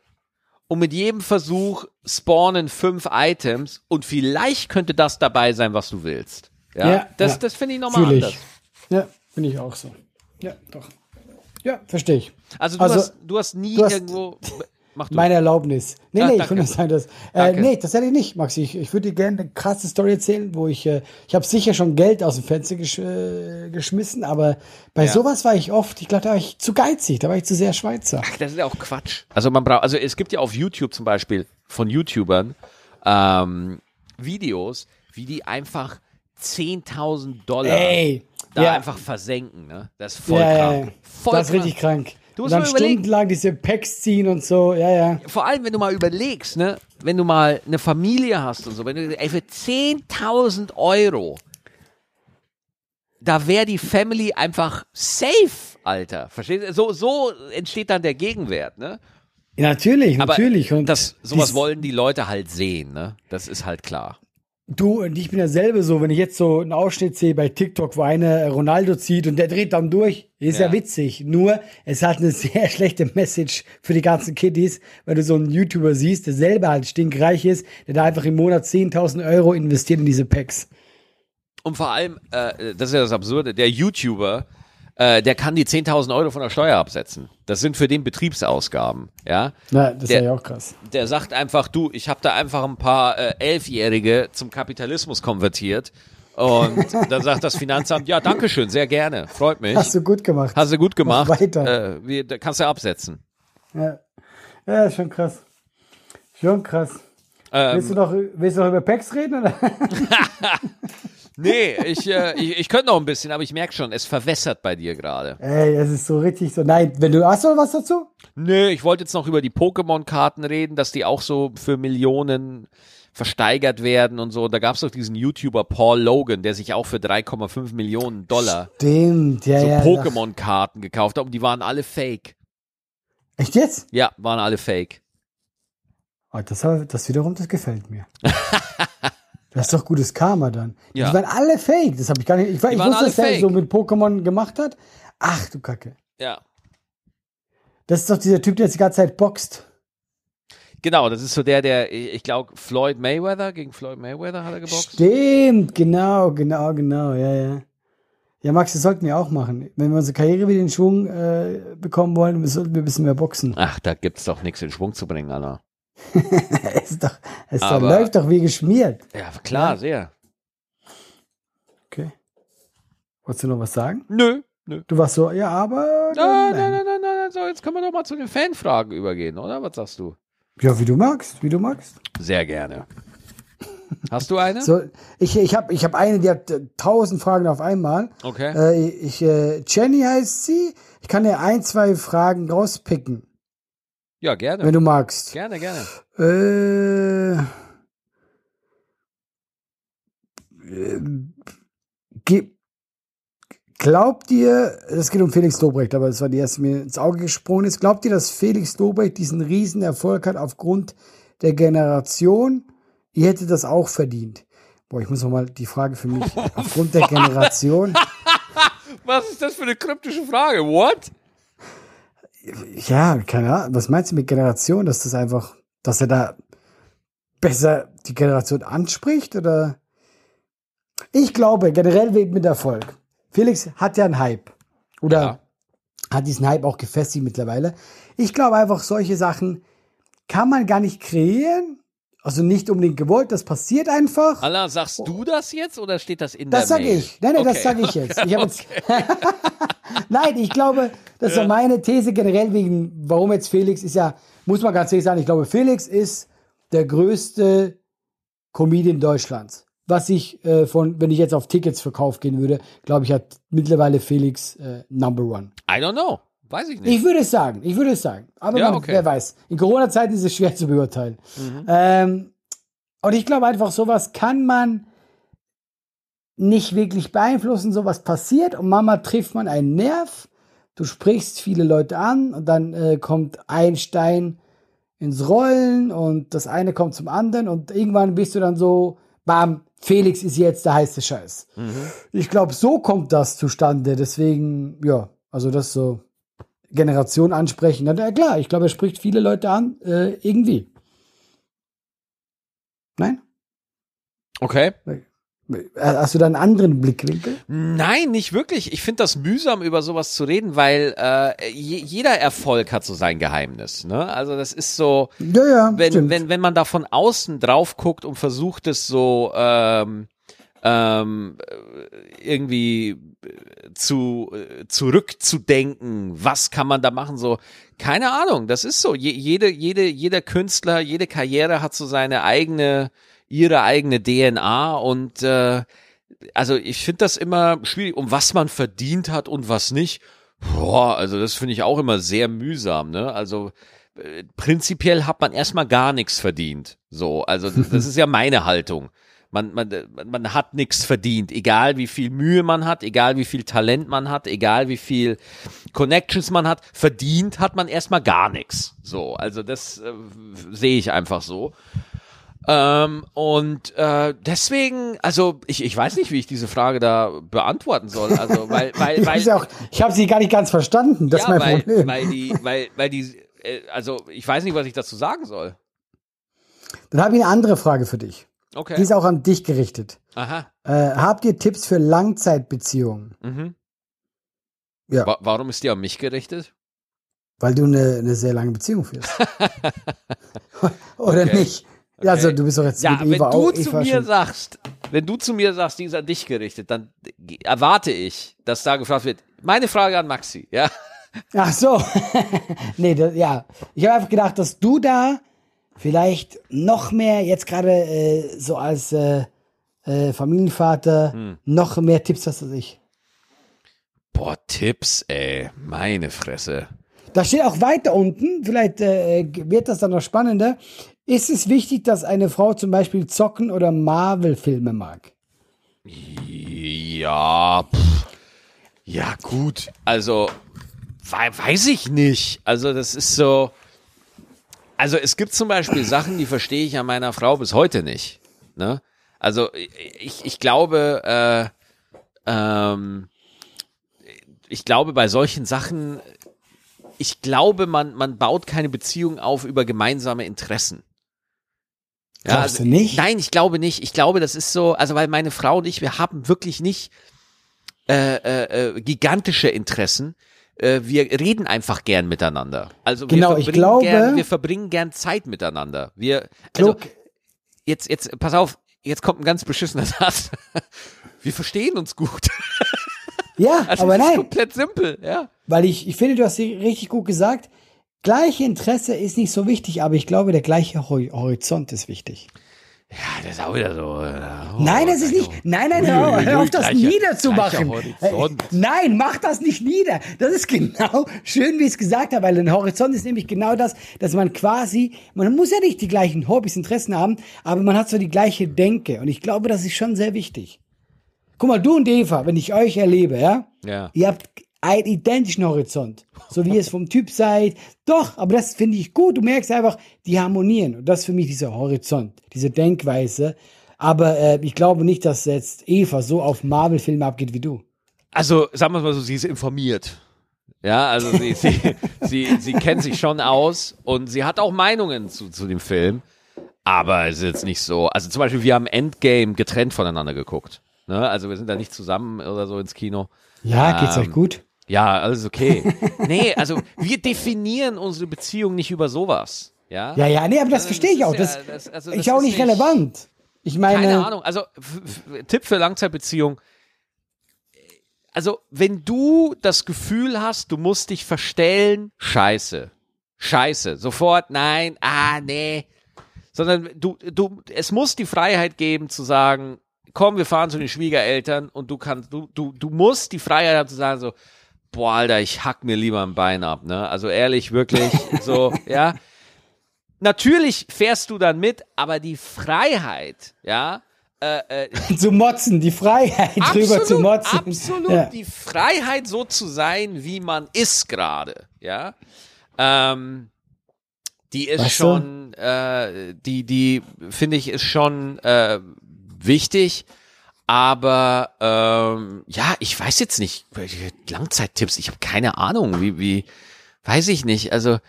Speaker 1: und mit jedem Versuch spawnen fünf Items und vielleicht könnte das dabei sein, was du willst. Ja,
Speaker 2: Ja,
Speaker 1: das,
Speaker 2: ja.
Speaker 1: das finde ich nochmal anders.
Speaker 2: Ja, bin ich auch so. Ja, doch. Ja, verstehe ich.
Speaker 1: Also du,
Speaker 2: Also,
Speaker 1: hast, du hast nie
Speaker 2: du hast-
Speaker 1: irgendwo. Mach du.
Speaker 2: Meine Erlaubnis. Nee,
Speaker 1: Ah,
Speaker 2: nee, ich will nur sagen, dass. Äh, nee, tatsächlich nicht, Maxi. Ich, ich würde dir gerne eine krasse Story erzählen, wo ich. Äh, ich habe sicher schon Geld aus dem Fenster gesch äh, geschmissen, aber bei
Speaker 1: Ja.
Speaker 2: sowas war ich oft, ich glaube, da war ich zu geizig, da war ich zu sehr Schweizer.
Speaker 1: Ach, das ist ja auch Quatsch. Also man braucht, also es gibt ja auf YouTube zum Beispiel von YouTubern ähm, Videos, wie die einfach 10.000 Dollar
Speaker 2: Ey,
Speaker 1: da
Speaker 2: ja.
Speaker 1: einfach versenken. Ne? Das ist voll
Speaker 2: ja,
Speaker 1: krank. Voll
Speaker 2: das ist
Speaker 1: krank.
Speaker 2: richtig krank.
Speaker 1: Du
Speaker 2: und
Speaker 1: musst
Speaker 2: dann
Speaker 1: mal überlegen.
Speaker 2: stundenlang diese Packs ziehen und so, ja, ja.
Speaker 1: vor allem, wenn du mal überlegst, ne, wenn du mal eine Familie hast und so, wenn du, ey, für 10.000 Euro, da wäre die Family einfach safe, Alter. Verstehst du? So, so entsteht dann der Gegenwert, ne?
Speaker 2: Ja, natürlich,
Speaker 1: Aber
Speaker 2: natürlich. Und
Speaker 1: das, sowas wollen die Leute halt sehen, ne? Das ist halt klar.
Speaker 2: Du und ich bin ja selber so, wenn ich jetzt so einen Ausschnitt sehe bei TikTok, wo einer Ronaldo zieht und der dreht dann durch, ist ja,
Speaker 1: Ja.
Speaker 2: witzig. Nur, es hat eine sehr schlechte Message für die ganzen Kiddies, weil du so einen YouTuber siehst, der selber halt stinkreich ist, der da einfach im Monat 10.000 Euro investiert in diese Packs.
Speaker 1: Und vor allem, äh, das ist ja das Absurde, der YouTuber, äh, der kann die 10.000 Euro von der Steuer absetzen. Das sind für den Betriebsausgaben, ja?
Speaker 2: Na, das
Speaker 1: Der-
Speaker 2: ist ja auch krass.
Speaker 1: der sagt einfach, du, ich habe da einfach ein paar äh, Elfjährige zum Kapitalismus konvertiert. Und dann sagt das Finanzamt, ja, danke schön, sehr gerne, freut mich.
Speaker 2: Hast du gut gemacht.
Speaker 1: Hast du gut gemacht.
Speaker 2: Mach weiter.
Speaker 1: Äh, wir, da kannst du absetzen.
Speaker 2: Ja. ja, schon krass. Schon krass.
Speaker 1: Ähm,
Speaker 2: willst, du noch, willst du noch über Packs reden? Oder?
Speaker 1: nee, ich, äh, ich, ich könnte noch ein bisschen, aber ich merke schon, es verwässert bei dir gerade.
Speaker 2: Ey, es ist so richtig so. Nein, wenn du hast du noch was dazu?
Speaker 1: Nee, ich wollte jetzt noch über die Pokémon-Karten reden, dass die auch so für Millionen versteigert werden und so. Da gab es doch diesen YouTuber Paul Logan, der sich auch für 3,5 Millionen Dollar
Speaker 2: Stimmt, ja,
Speaker 1: so
Speaker 2: ja.
Speaker 1: Pokémon-Karten gekauft hat und die waren alle fake.
Speaker 2: Echt jetzt?
Speaker 1: Ja, waren alle fake.
Speaker 2: Oh, das, das wiederum, das gefällt mir. das ist doch gutes Karma dann.
Speaker 1: Ja.
Speaker 2: Die waren alle fake. Das habe ich gar nicht. Ich, ich wusste, dass er so mit Pokémon gemacht hat. Ach du Kacke.
Speaker 1: Ja.
Speaker 2: Das ist doch dieser Typ, der jetzt die ganze Zeit boxt.
Speaker 1: Genau, das ist so der, der, ich glaube, Floyd Mayweather, gegen Floyd Mayweather hat er geboxt.
Speaker 2: Stimmt, genau, genau, genau, ja, ja. Ja, Max, das sollten wir auch machen. Wenn wir unsere Karriere wieder in Schwung äh, bekommen wollen, sollten wir ein bisschen mehr boxen.
Speaker 1: Ach, da gibt's doch nichts in Schwung zu bringen, Anna.
Speaker 2: Es ist doch, doch,
Speaker 1: Aber-
Speaker 2: läuft doch wie geschmiert.
Speaker 1: Ja, klar, sehr.
Speaker 2: Okay. Wolltest du noch was sagen?
Speaker 1: Nö, nö.
Speaker 2: Du warst so, ja, aber.
Speaker 1: Nein, nein, nein, nein, nein. So, jetzt können wir doch mal zu den Fanfragen übergehen, oder? Was sagst du?
Speaker 2: Ja, wie du magst, wie du magst.
Speaker 1: Sehr gerne. Hast du eine?
Speaker 2: So, ich ich habe ich hab eine, die hat äh, tausend Fragen auf einmal.
Speaker 1: Okay.
Speaker 2: Äh, ich, äh, Jenny heißt sie. Ich kann dir ein, zwei Fragen rauspicken,
Speaker 1: Ja, gerne.
Speaker 2: wenn du magst.
Speaker 1: Gerne, gerne.
Speaker 2: Äh, äh, ge- glaubt ihr, das geht um Felix Lobrecht, aber das war die erste, die mir ins Auge gesprungen ist. Glaubt ihr, dass Felix Lobrecht diesen Riesenerfolg hat aufgrund der Generation? Ihr hättet das auch verdient. Boah, ich muss noch mal die Frage für mich. Aufgrund der Generation.
Speaker 1: Was ist das für eine kryptische Frage? What?
Speaker 2: Ja, keine Ahnung. Was meinst du mit Generation? Dass das einfach, dass er da besser die Generation anspricht oder? Ich glaube generell wegen mit Erfolg. Felix hat ja einen Hype. Oder
Speaker 1: Ja.
Speaker 2: hat diesen Hype auch gefestigt mittlerweile. Ich glaube einfach, solche Sachen kann man gar nicht kreieren. Also nicht unbedingt gewollt, das passiert einfach.
Speaker 1: Allah, sagst du das jetzt oder steht das in
Speaker 2: Das
Speaker 1: der
Speaker 2: sage
Speaker 1: Mail?
Speaker 2: ich. Nein, nein, das
Speaker 1: Okay.
Speaker 2: sage ich jetzt. Ich hab jetzt nein, ich glaube, das ist ja meine These generell wegen, warum jetzt Felix ist ja, muss man ganz ehrlich sagen, ich glaube, Felix ist der größte Comedian Deutschlands. Was ich äh, von, wenn ich jetzt auf Tickets verkauft gehen würde, glaube ich, hat mittlerweile Felix äh, Number One.
Speaker 1: I don't know. Weiß ich nicht.
Speaker 2: Ich würde es sagen, ich würde es sagen. Aber
Speaker 1: Ja,
Speaker 2: man,
Speaker 1: okay.
Speaker 2: wer weiß. In Corona-Zeiten ist es schwer zu beurteilen. Ähm, und ich glaube einfach, sowas kann man nicht wirklich beeinflussen. Sowas passiert und Mama trifft man einen Nerv. Du sprichst viele Leute an und dann äh, kommt ein Stein ins Rollen und das eine kommt zum anderen und irgendwann bist du dann so, bam, Felix ist jetzt der heiße Scheiß. Ich glaube, so kommt das zustande. Deswegen, ja, also das so Generation ansprechen. Na, ja, klar, ich glaube, er spricht viele Leute an, äh, irgendwie. Nein?
Speaker 1: Okay.
Speaker 2: Hast du da einen anderen Blickwinkel?
Speaker 1: Nein, nicht wirklich. Ich finde das mühsam, über sowas zu reden, weil äh, je, jeder Erfolg hat so sein Geheimnis. Ne? Also das ist so,
Speaker 2: Ja, ja,
Speaker 1: wenn,
Speaker 2: stimmt.
Speaker 1: wenn, wenn man da von außen drauf guckt und versucht es so ähm, ähm, äh, irgendwie äh, zu äh, zurückzudenken, was kann man da machen? So, keine Ahnung, das ist so. Je, jede, jede, jeder Künstler, jede Karriere hat so seine eigene, ihre eigene DNA und äh, also ich finde das immer schwierig, um was man verdient hat und was nicht. Boah, also das finde ich auch immer sehr mühsam, ne? Also äh, prinzipiell hat man erstmal gar nichts verdient. So, also das, das ist ja meine Haltung. Man, man, man hat nichts verdient, egal wie viel Mühe man hat, egal wie viel Talent man hat, egal wie viel Connections man hat, verdient hat man erstmal gar nichts. So, also das äh, sehe ich einfach so. Ähm, und äh, deswegen, also ich, ich weiß nicht, wie ich diese Frage da beantworten soll. Also, weil, weil,
Speaker 2: ich
Speaker 1: weil,
Speaker 2: ja auch, ich habe sie gar nicht ganz verstanden. Das ist
Speaker 1: ja,
Speaker 2: mein
Speaker 1: weil,
Speaker 2: Problem.
Speaker 1: weil die, weil, weil die, äh, also ich weiß nicht, was ich dazu sagen soll.
Speaker 2: Dann habe ich eine andere Frage für dich. Die
Speaker 1: Okay.
Speaker 2: ist auch an dich gerichtet.
Speaker 1: Aha.
Speaker 2: Äh, habt ihr Tipps für Langzeitbeziehungen?
Speaker 1: Mhm.
Speaker 2: Ja.
Speaker 1: Wa warum ist die an mich gerichtet?
Speaker 2: Weil du eine, eine sehr lange Beziehung führst. Oder
Speaker 1: Okay.
Speaker 2: nicht? Also du bist doch jetzt
Speaker 1: Ja,
Speaker 2: mit
Speaker 1: wenn
Speaker 2: Eva
Speaker 1: du
Speaker 2: auch.
Speaker 1: zu
Speaker 2: Eva
Speaker 1: mir
Speaker 2: schon-
Speaker 1: sagst, wenn du zu mir sagst, die ist an dich gerichtet, dann erwarte ich, dass da gefragt wird. Meine Frage an Maxi, ja.
Speaker 2: Ach so. nee, das, ja. Ich habe einfach gedacht, dass du da vielleicht noch mehr, jetzt gerade äh, so als äh, äh, Familienvater,
Speaker 1: Hm.
Speaker 2: noch mehr Tipps hast als ich.
Speaker 1: Boah, Tipps, ey, meine Fresse.
Speaker 2: Da steht auch weiter unten, vielleicht äh, wird das dann noch spannender. Ist es wichtig, dass eine Frau zum Beispiel Zocken oder Marvel-Filme mag?
Speaker 1: Ja, pff. ja gut, also wei- weiß ich nicht. Also das ist so, also es gibt zum Beispiel Sachen, die verstehe ich an meiner Frau bis heute nicht. Ne? Also ich, ich glaube, äh, ähm, ich glaube bei solchen Sachen, ich glaube, man, man baut keine Beziehung auf über gemeinsame Interessen.
Speaker 2: Glaubst du nicht?
Speaker 1: Nein, ich glaube nicht. Ich glaube, das ist so, also weil meine Frau und ich, wir haben wirklich nicht äh, äh, äh, gigantische Interessen. Äh, wir reden einfach gern miteinander. Also
Speaker 2: Genau,
Speaker 1: wir
Speaker 2: ich
Speaker 1: verbringen
Speaker 2: glaube-
Speaker 1: gern, wir verbringen gern Zeit miteinander. Wir, also jetzt, jetzt, pass auf, jetzt kommt ein ganz beschissener Satz. Wir verstehen uns gut.
Speaker 2: Ja,
Speaker 1: Also
Speaker 2: aber
Speaker 1: das ist
Speaker 2: nein,
Speaker 1: komplett simpel, ja.
Speaker 2: weil ich, ich finde, du hast sie richtig gut gesagt. Gleiche Interesse ist nicht so wichtig, aber ich glaube, der gleiche Hor Horizont ist wichtig.
Speaker 1: Ja, das ist auch wieder so. äh, oh,
Speaker 2: Nein, das ist nicht. Nein, nein, hör hör auf das
Speaker 1: Gleicher-
Speaker 2: niederzumachen. Äh, Nein, mach das nicht nieder. Das ist genau schön, wie ich es gesagt habe, weil ein Horizont ist nämlich genau das, dass man quasi, man muss ja nicht die gleichen Hobbys, Interessen haben, aber man hat so die gleiche Denke. Und ich glaube, das ist schon sehr wichtig. Guck mal, du und Eva, wenn ich euch erlebe, ja,
Speaker 1: Ja.
Speaker 2: ihr habt einen identischen Horizont, so wie ihr es vom Typ seid. Doch, aber das finde ich gut. Du merkst einfach, die harmonieren. Und das ist für mich dieser Horizont, diese Denkweise. Aber äh, ich glaube nicht, dass jetzt Eva so auf Marvel-Filme abgeht wie du.
Speaker 1: Also, sagen wir mal so, sie ist informiert. Ja, also sie, sie, sie, sie kennt sich schon aus und sie hat auch Meinungen zu, zu dem Film. Aber es ist jetzt nicht so. Also zum Beispiel, wir haben Endgame getrennt voneinander geguckt. Ne? Also wir sind da nicht zusammen oder so ins Kino.
Speaker 2: Ja, geht's
Speaker 1: Ähm,
Speaker 2: euch gut?
Speaker 1: Ja, alles okay. nee, also wir definieren unsere Beziehung nicht über sowas. Ja,
Speaker 2: Ja, ja, nee, aber das
Speaker 1: Also,
Speaker 2: verstehe ich
Speaker 1: ist
Speaker 2: auch.
Speaker 1: ja-
Speaker 2: Das
Speaker 1: das- also,
Speaker 2: ist
Speaker 1: das
Speaker 2: ja auch
Speaker 1: ist
Speaker 2: nicht relevant. Ich meine,
Speaker 1: Keine Ahnung. Also Tipp für Langzeitbeziehung. Also wenn du das Gefühl hast, du musst dich verstellen, scheiße, scheiße, sofort, nein, ah nee, sondern du, du, es muss die Freiheit geben zu sagen, komm, wir fahren zu den Schwiegereltern und du kannst, du, du, du musst die Freiheit haben zu sagen so, boah, Alter, ich hack mir lieber ein Bein ab, ne? Also ehrlich, wirklich, so, ja. Natürlich fährst du dann mit, aber die Freiheit, ja, äh, äh,
Speaker 2: zu motzen, die Freiheit drüber zu motzen.
Speaker 1: Absolut,
Speaker 2: Ja.
Speaker 1: die Freiheit so zu sein, wie man ist gerade, ja. Ähm, die ist
Speaker 2: Weißt
Speaker 1: schon, äh, die, die finde ich ist schon äh, wichtig. Aber ähm, ja, ich weiß jetzt nicht, Langzeittipps, ich habe keine Ahnung, wie, wie, weiß ich nicht. Also,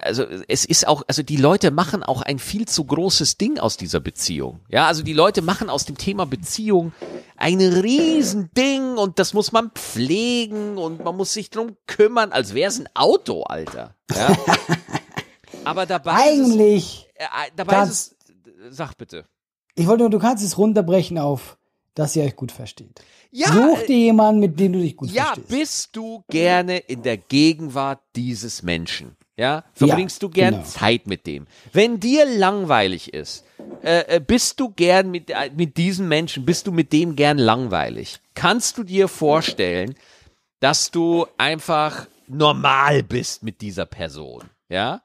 Speaker 1: also es ist auch, also die Leute machen auch ein viel zu großes Ding aus dieser Beziehung. Ja, also die Leute machen aus dem Thema Beziehung ein Riesending und das muss man pflegen und man muss sich drum kümmern, als wäre es ein Auto, Alter. Ja? Aber dabei
Speaker 2: Eigentlich,
Speaker 1: ist es, äh, dabei ist es, sag bitte.
Speaker 2: Ich wollte nur, du kannst es runterbrechen auf, dass ihr euch gut versteht.
Speaker 1: Ja,
Speaker 2: Such
Speaker 1: äh,
Speaker 2: dir jemanden, mit dem du dich gut
Speaker 1: Ja,
Speaker 2: verstehst.
Speaker 1: bist du gerne in der Gegenwart dieses Menschen? Ja, verbringst du gern
Speaker 2: genau.
Speaker 1: Zeit mit dem? Wenn dir langweilig ist, äh, äh, bist du gern mit, äh, mit diesem Menschen, bist du mit dem gern langweilig? Kannst du dir vorstellen, dass du einfach normal bist mit dieser Person? Ja?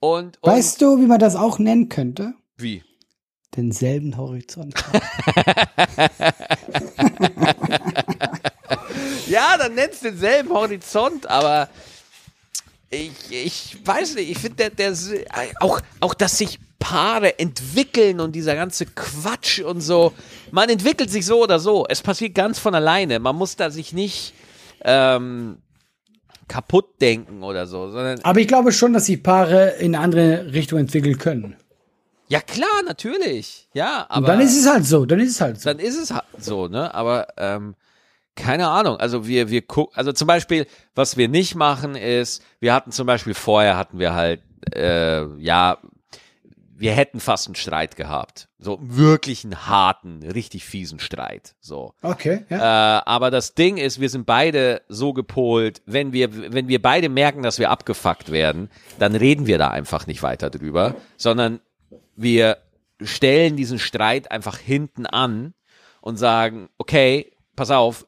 Speaker 1: Und, und
Speaker 2: Weißt du, wie man das auch nennen könnte?
Speaker 1: wie?
Speaker 2: Denselben Horizont.
Speaker 1: Ja, dann nennst du denselben Horizont, aber ich, ich weiß nicht, ich finde, der, der, auch, auch, dass sich Paare entwickeln und dieser ganze Quatsch und so, man entwickelt sich so oder so. Es passiert ganz von alleine. Man muss da sich nicht ähm, kaputt denken oder so, sondern
Speaker 2: Aber ich glaube schon, dass sich Paare in eine andere Richtung entwickeln können.
Speaker 1: Ja klar, natürlich, ja, aber
Speaker 2: Und dann ist es halt so, dann ist es halt so.
Speaker 1: dann ist es halt so, ne? Aber ähm, keine Ahnung. Also wir, wir gucken, also zum Beispiel, was wir nicht machen ist, wir hatten zum Beispiel vorher hatten wir halt, äh, ja, wir hätten fast einen Streit gehabt. So wirklich einen harten, richtig fiesen Streit. So.
Speaker 2: Okay, ja.
Speaker 1: Äh, aber das Ding ist, wir sind beide so gepolt, wenn wir, wenn wir beide merken, dass wir abgefuckt werden, dann reden wir da einfach nicht weiter drüber, sondern wir stellen diesen Streit einfach hinten an und sagen, okay, pass auf,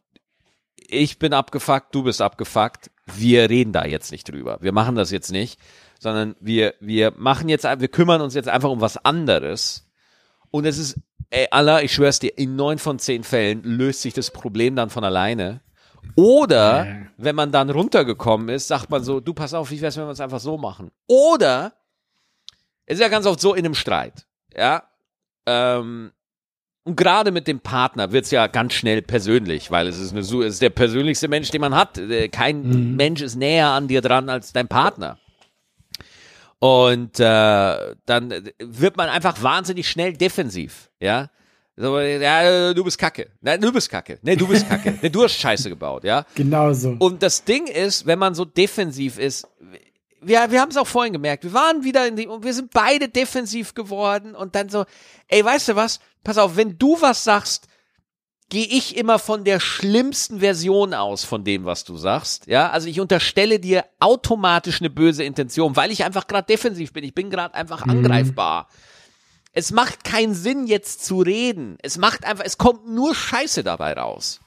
Speaker 1: ich bin abgefuckt, du bist abgefuckt, wir reden da jetzt nicht drüber. Wir machen das jetzt nicht, sondern wir, wir machen jetzt, wir kümmern uns jetzt einfach um was anderes. Und es ist, ey, Allah, ich schwör's dir, in neun von zehn Fällen löst sich das Problem dann von alleine. Oder, wenn man dann runtergekommen ist, sagt man so, du pass auf, wie wär's, wenn wir es einfach so machen? Oder, es ist ja ganz oft so in einem Streit, ja, ähm, und gerade mit dem Partner wird's ja ganz schnell persönlich, weil es ist, eine, es ist der persönlichste Mensch, den man hat. Äh, Kein Mensch ist näher an dir dran als dein Partner. Und äh, dann äh, wird man einfach wahnsinnig schnell defensiv, ja. So, ja, du bist kacke. Nein, du bist kacke. Nee, du bist kacke. Nee, du hast Scheiße gebaut, ja.
Speaker 2: Genau so.
Speaker 1: Und das Ding ist, wenn man so defensiv ist, wir, wir haben es auch vorhin gemerkt, wir waren wieder in die, und wir sind beide defensiv geworden und dann so, ey, weißt du was? Pass auf, wenn du was sagst, gehe ich immer von der schlimmsten Version aus von dem, was du sagst. Ja, also ich unterstelle dir automatisch eine böse Intention, weil ich einfach gerade defensiv bin. Ich bin gerade einfach angreifbar. Es macht keinen Sinn, jetzt zu reden. Es macht einfach, es kommt nur Scheiße dabei raus.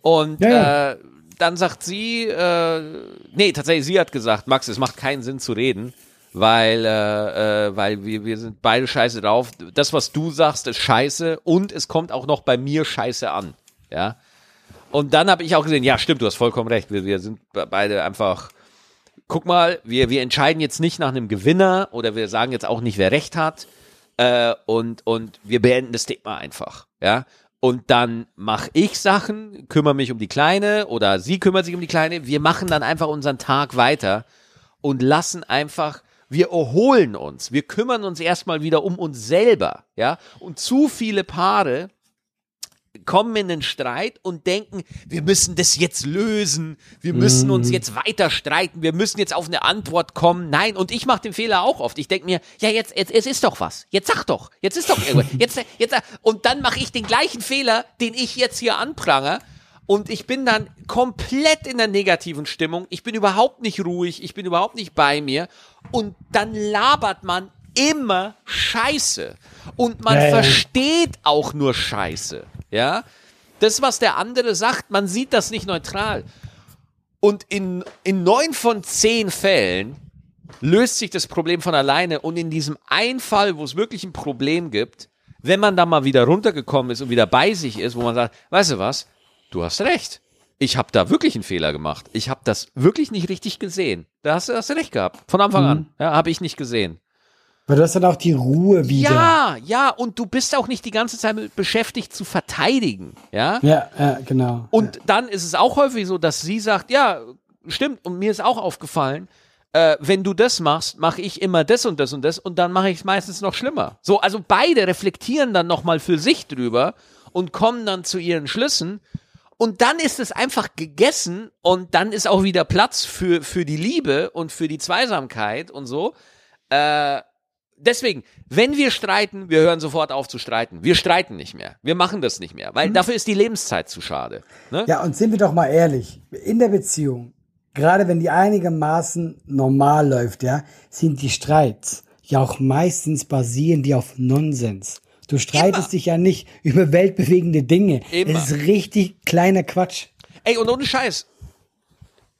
Speaker 1: Und
Speaker 2: Ja, ja.
Speaker 1: Äh, dann sagt sie, äh, nee, tatsächlich, sie hat gesagt, Max, es macht keinen Sinn zu reden, weil, äh, äh, weil wir, wir sind beide scheiße drauf. Das, was du sagst, ist scheiße und es kommt auch noch bei mir scheiße an. Ja. Und dann habe ich auch gesehen, ja, stimmt, du hast vollkommen recht. Wir, wir sind be- beide einfach. Guck mal, wir, wir entscheiden jetzt nicht nach einem Gewinner oder wir sagen jetzt auch nicht, wer recht hat. Äh, und, und wir beenden das Thema einfach. Ja. Und dann mache ich Sachen, kümmere mich um die Kleine oder sie kümmert sich um die Kleine. Wir machen dann einfach unseren Tag weiter und lassen einfach, wir erholen uns. Wir kümmern uns erstmal wieder um uns selber, ja. Und zu viele Paare kommen in den Streit und denken, wir müssen das jetzt lösen, wir müssen uns jetzt weiter streiten, wir müssen jetzt auf eine Antwort kommen. Nein, und ich mache den Fehler auch oft. Ich denke mir, ja, jetzt, jetzt, jetzt ist doch was. Jetzt sag doch. Jetzt ist doch irgendwas. Jetzt, jetzt, und dann mache ich den gleichen Fehler, den ich jetzt hier anprange. Und ich bin dann komplett in der negativen Stimmung. Ich bin überhaupt nicht ruhig. Ich bin überhaupt nicht bei mir. Und dann labert man immer Scheiße. Und man
Speaker 2: Ja, ja.
Speaker 1: versteht auch nur Scheiße. Ja? Das, was der andere sagt, man sieht das nicht neutral. Und in, in neun von zehn Fällen löst sich das Problem von alleine. Und in diesem einen Fall, wo es wirklich ein Problem gibt, wenn man da mal wieder runtergekommen ist und wieder bei sich ist, wo man sagt, weißt du was, du hast recht. Ich habe da wirklich einen Fehler gemacht. Ich habe das wirklich nicht richtig gesehen. Da hast du, hast du recht gehabt. Von Anfang an. Ja, habe ich nicht gesehen.
Speaker 2: Weil du hast dann auch die Ruhe wieder.
Speaker 1: Ja, ja, und du bist auch nicht die ganze Zeit beschäftigt zu verteidigen. Ja.
Speaker 2: Ja, ja genau.
Speaker 1: Und dann ist es auch häufig so, dass sie sagt, ja, stimmt, und mir ist auch aufgefallen, äh, wenn du das machst, mache ich immer das und das und das und dann mache ich es meistens noch schlimmer. So, also beide reflektieren dann nochmal für sich drüber und kommen dann zu ihren Schlüssen und dann ist es einfach gegessen und dann ist auch wieder Platz für, für die Liebe und für die Zweisamkeit und so. Äh, deswegen, wenn wir streiten, wir hören sofort auf zu streiten. Wir streiten nicht mehr. Wir machen das nicht mehr, weil dafür ist die Lebenszeit zu schade. Ne?
Speaker 2: Ja, und sind wir doch mal ehrlich, in der Beziehung, gerade wenn die einigermaßen normal läuft, ja, sind die Streits ja auch meistens basieren die auf Nonsens. Du streitest
Speaker 1: Immer.
Speaker 2: dich ja nicht über weltbewegende Dinge.
Speaker 1: Immer.
Speaker 2: Es ist richtig kleiner Quatsch.
Speaker 1: Ey, und ohne Scheiß,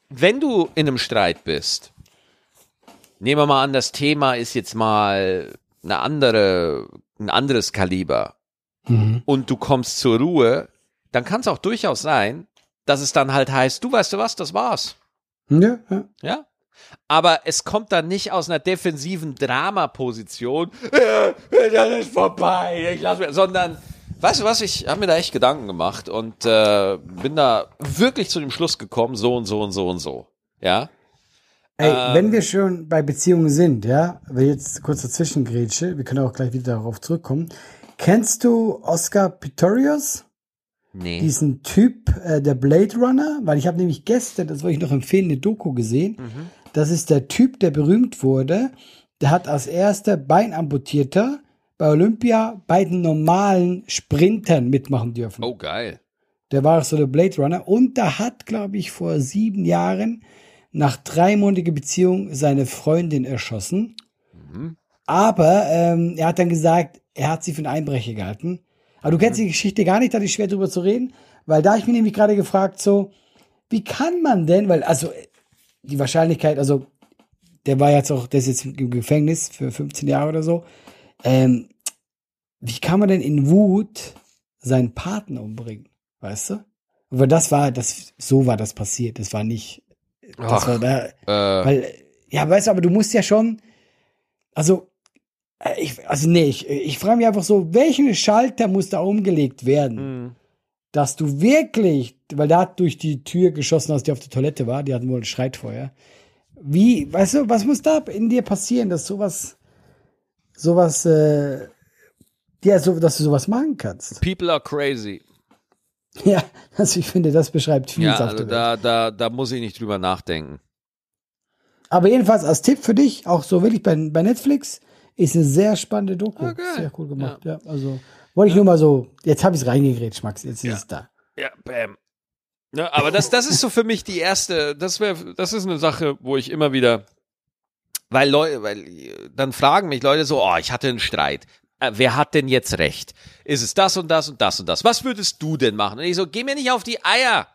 Speaker 1: wenn du in einem Streit bist, nehmen wir mal an, das Thema ist jetzt mal eine andere, ein anderes Kaliber und du kommst zur Ruhe, dann kann es auch durchaus sein, dass es dann halt heißt, du weißt du was, das war's.
Speaker 2: Ja, ja.
Speaker 1: Ja? Aber es kommt dann nicht aus einer defensiven Dramaposition, äh, das ist vorbei, ich lass mir, sondern, weißt du was, ich habe mir da echt Gedanken gemacht und äh, bin da wirklich zu dem Schluss gekommen, so und so und so und so. Ja?
Speaker 2: Ey,
Speaker 1: Ähm.
Speaker 2: wenn wir schon bei Beziehungen sind, ja, wir jetzt kurz dazwischen grätsche, wir können auch gleich wieder darauf zurückkommen. Kennst du Oscar Pistorius?
Speaker 1: Nee.
Speaker 2: diesen Typ, äh, der Blade Runner, weil ich habe nämlich gestern, das wollte ich noch empfehlen, eine Doku gesehen. Das ist der Typ, der berühmt wurde. Der hat als erster Beinamputierter bei Olympia bei den normalen Sprintern mitmachen dürfen.
Speaker 1: Oh, geil.
Speaker 2: Der war so der Blade Runner. Und da hat, glaube ich, vor sieben Jahren nach dreimonatiger Beziehung seine Freundin erschossen. Aber ähm, er hat dann gesagt, er hat sie für einen Einbrecher gehalten. Aber du kennst die Geschichte gar nicht, da ist schwer drüber zu reden, weil da ich mich nämlich gerade gefragt, so, wie kann man denn, weil, also, die Wahrscheinlichkeit, also, der war jetzt auch, der ist jetzt im Gefängnis für 15 Jahre oder so, ähm, wie kann man denn in Wut seinen Partner umbringen? Weißt du? Aber das war, das, so war das passiert. Das war nicht,
Speaker 1: Ach,
Speaker 2: war da,
Speaker 1: Äh,
Speaker 2: weil, ja, weißt du, aber du musst ja schon, also, äh, ich, also nee, ich, ich frage mich einfach so, welchen Schalter muss da umgelegt werden,
Speaker 1: hm.
Speaker 2: dass du wirklich, weil der hat durch die Tür geschossen, als die auf der Toilette war, die hatten wohl ein Schreitfeuer. Wie, weißt du, was muss da in dir passieren, dass sowas, sowas, äh, ja, so, dass du sowas machen kannst?
Speaker 1: People are crazy.
Speaker 2: Ja, also ich finde, das beschreibt viel
Speaker 1: Ja, also da, da, da muss ich nicht drüber nachdenken.
Speaker 2: Aber jedenfalls als Tipp für dich, auch so wirklich bei, bei Netflix, ist eine sehr spannende Doku.
Speaker 1: Ah, geil.
Speaker 2: Sehr cool gemacht, ja. also wollte ich nur mal so, jetzt habe ich es reingegrätscht, Max, jetzt ist
Speaker 1: Ja.
Speaker 2: es da.
Speaker 1: Ja, bam. Ne, aber das, das ist so für mich die erste, das wäre, das ist eine Sache, wo ich immer wieder, weil Leute, weil äh, dann fragen mich Leute so, oh, ich hatte einen Streit. Äh, wer hat denn jetzt recht? Ist es das und das und das und das? Was würdest du denn machen? Und ich so, geh mir nicht auf die Eier.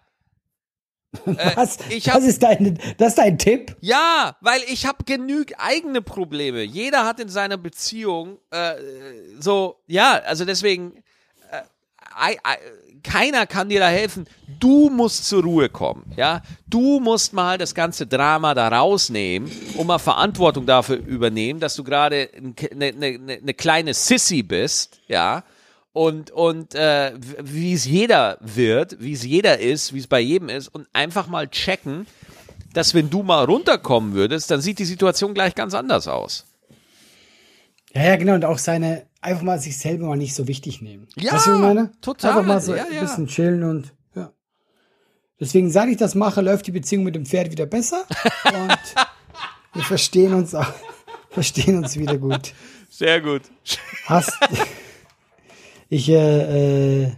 Speaker 2: Was,
Speaker 1: Äh, ich hab-
Speaker 2: das, ist dein, das ist dein Tipp?
Speaker 1: Ja, weil ich habe genug eigene Probleme. Jeder hat in seiner Beziehung äh, so, ja, also deswegen, äh, keiner kann dir da helfen. Du musst zur Ruhe kommen, ja. Du musst mal das ganze Drama da rausnehmen und mal Verantwortung dafür übernehmen, dass du gerade eine ne, ne, ne kleine Sissy bist, ja. und, und äh, wie es jeder wird, wie es jeder ist, wie es bei jedem ist und einfach mal checken, dass wenn du mal runterkommen würdest, dann sieht die Situation gleich ganz anders aus.
Speaker 2: Ja, ja, genau. Und auch seine, einfach mal sich selber mal nicht so wichtig nehmen.
Speaker 1: Ja,
Speaker 2: weißt du, was ich meine?
Speaker 1: total.
Speaker 2: Einfach mal so
Speaker 1: Ja,
Speaker 2: ein
Speaker 1: ja.
Speaker 2: bisschen chillen und ja. Deswegen, seit ich das mache, läuft die Beziehung mit dem Pferd wieder besser und wir verstehen uns auch, verstehen uns wieder gut.
Speaker 1: Sehr gut.
Speaker 2: Hast, ich, äh, äh,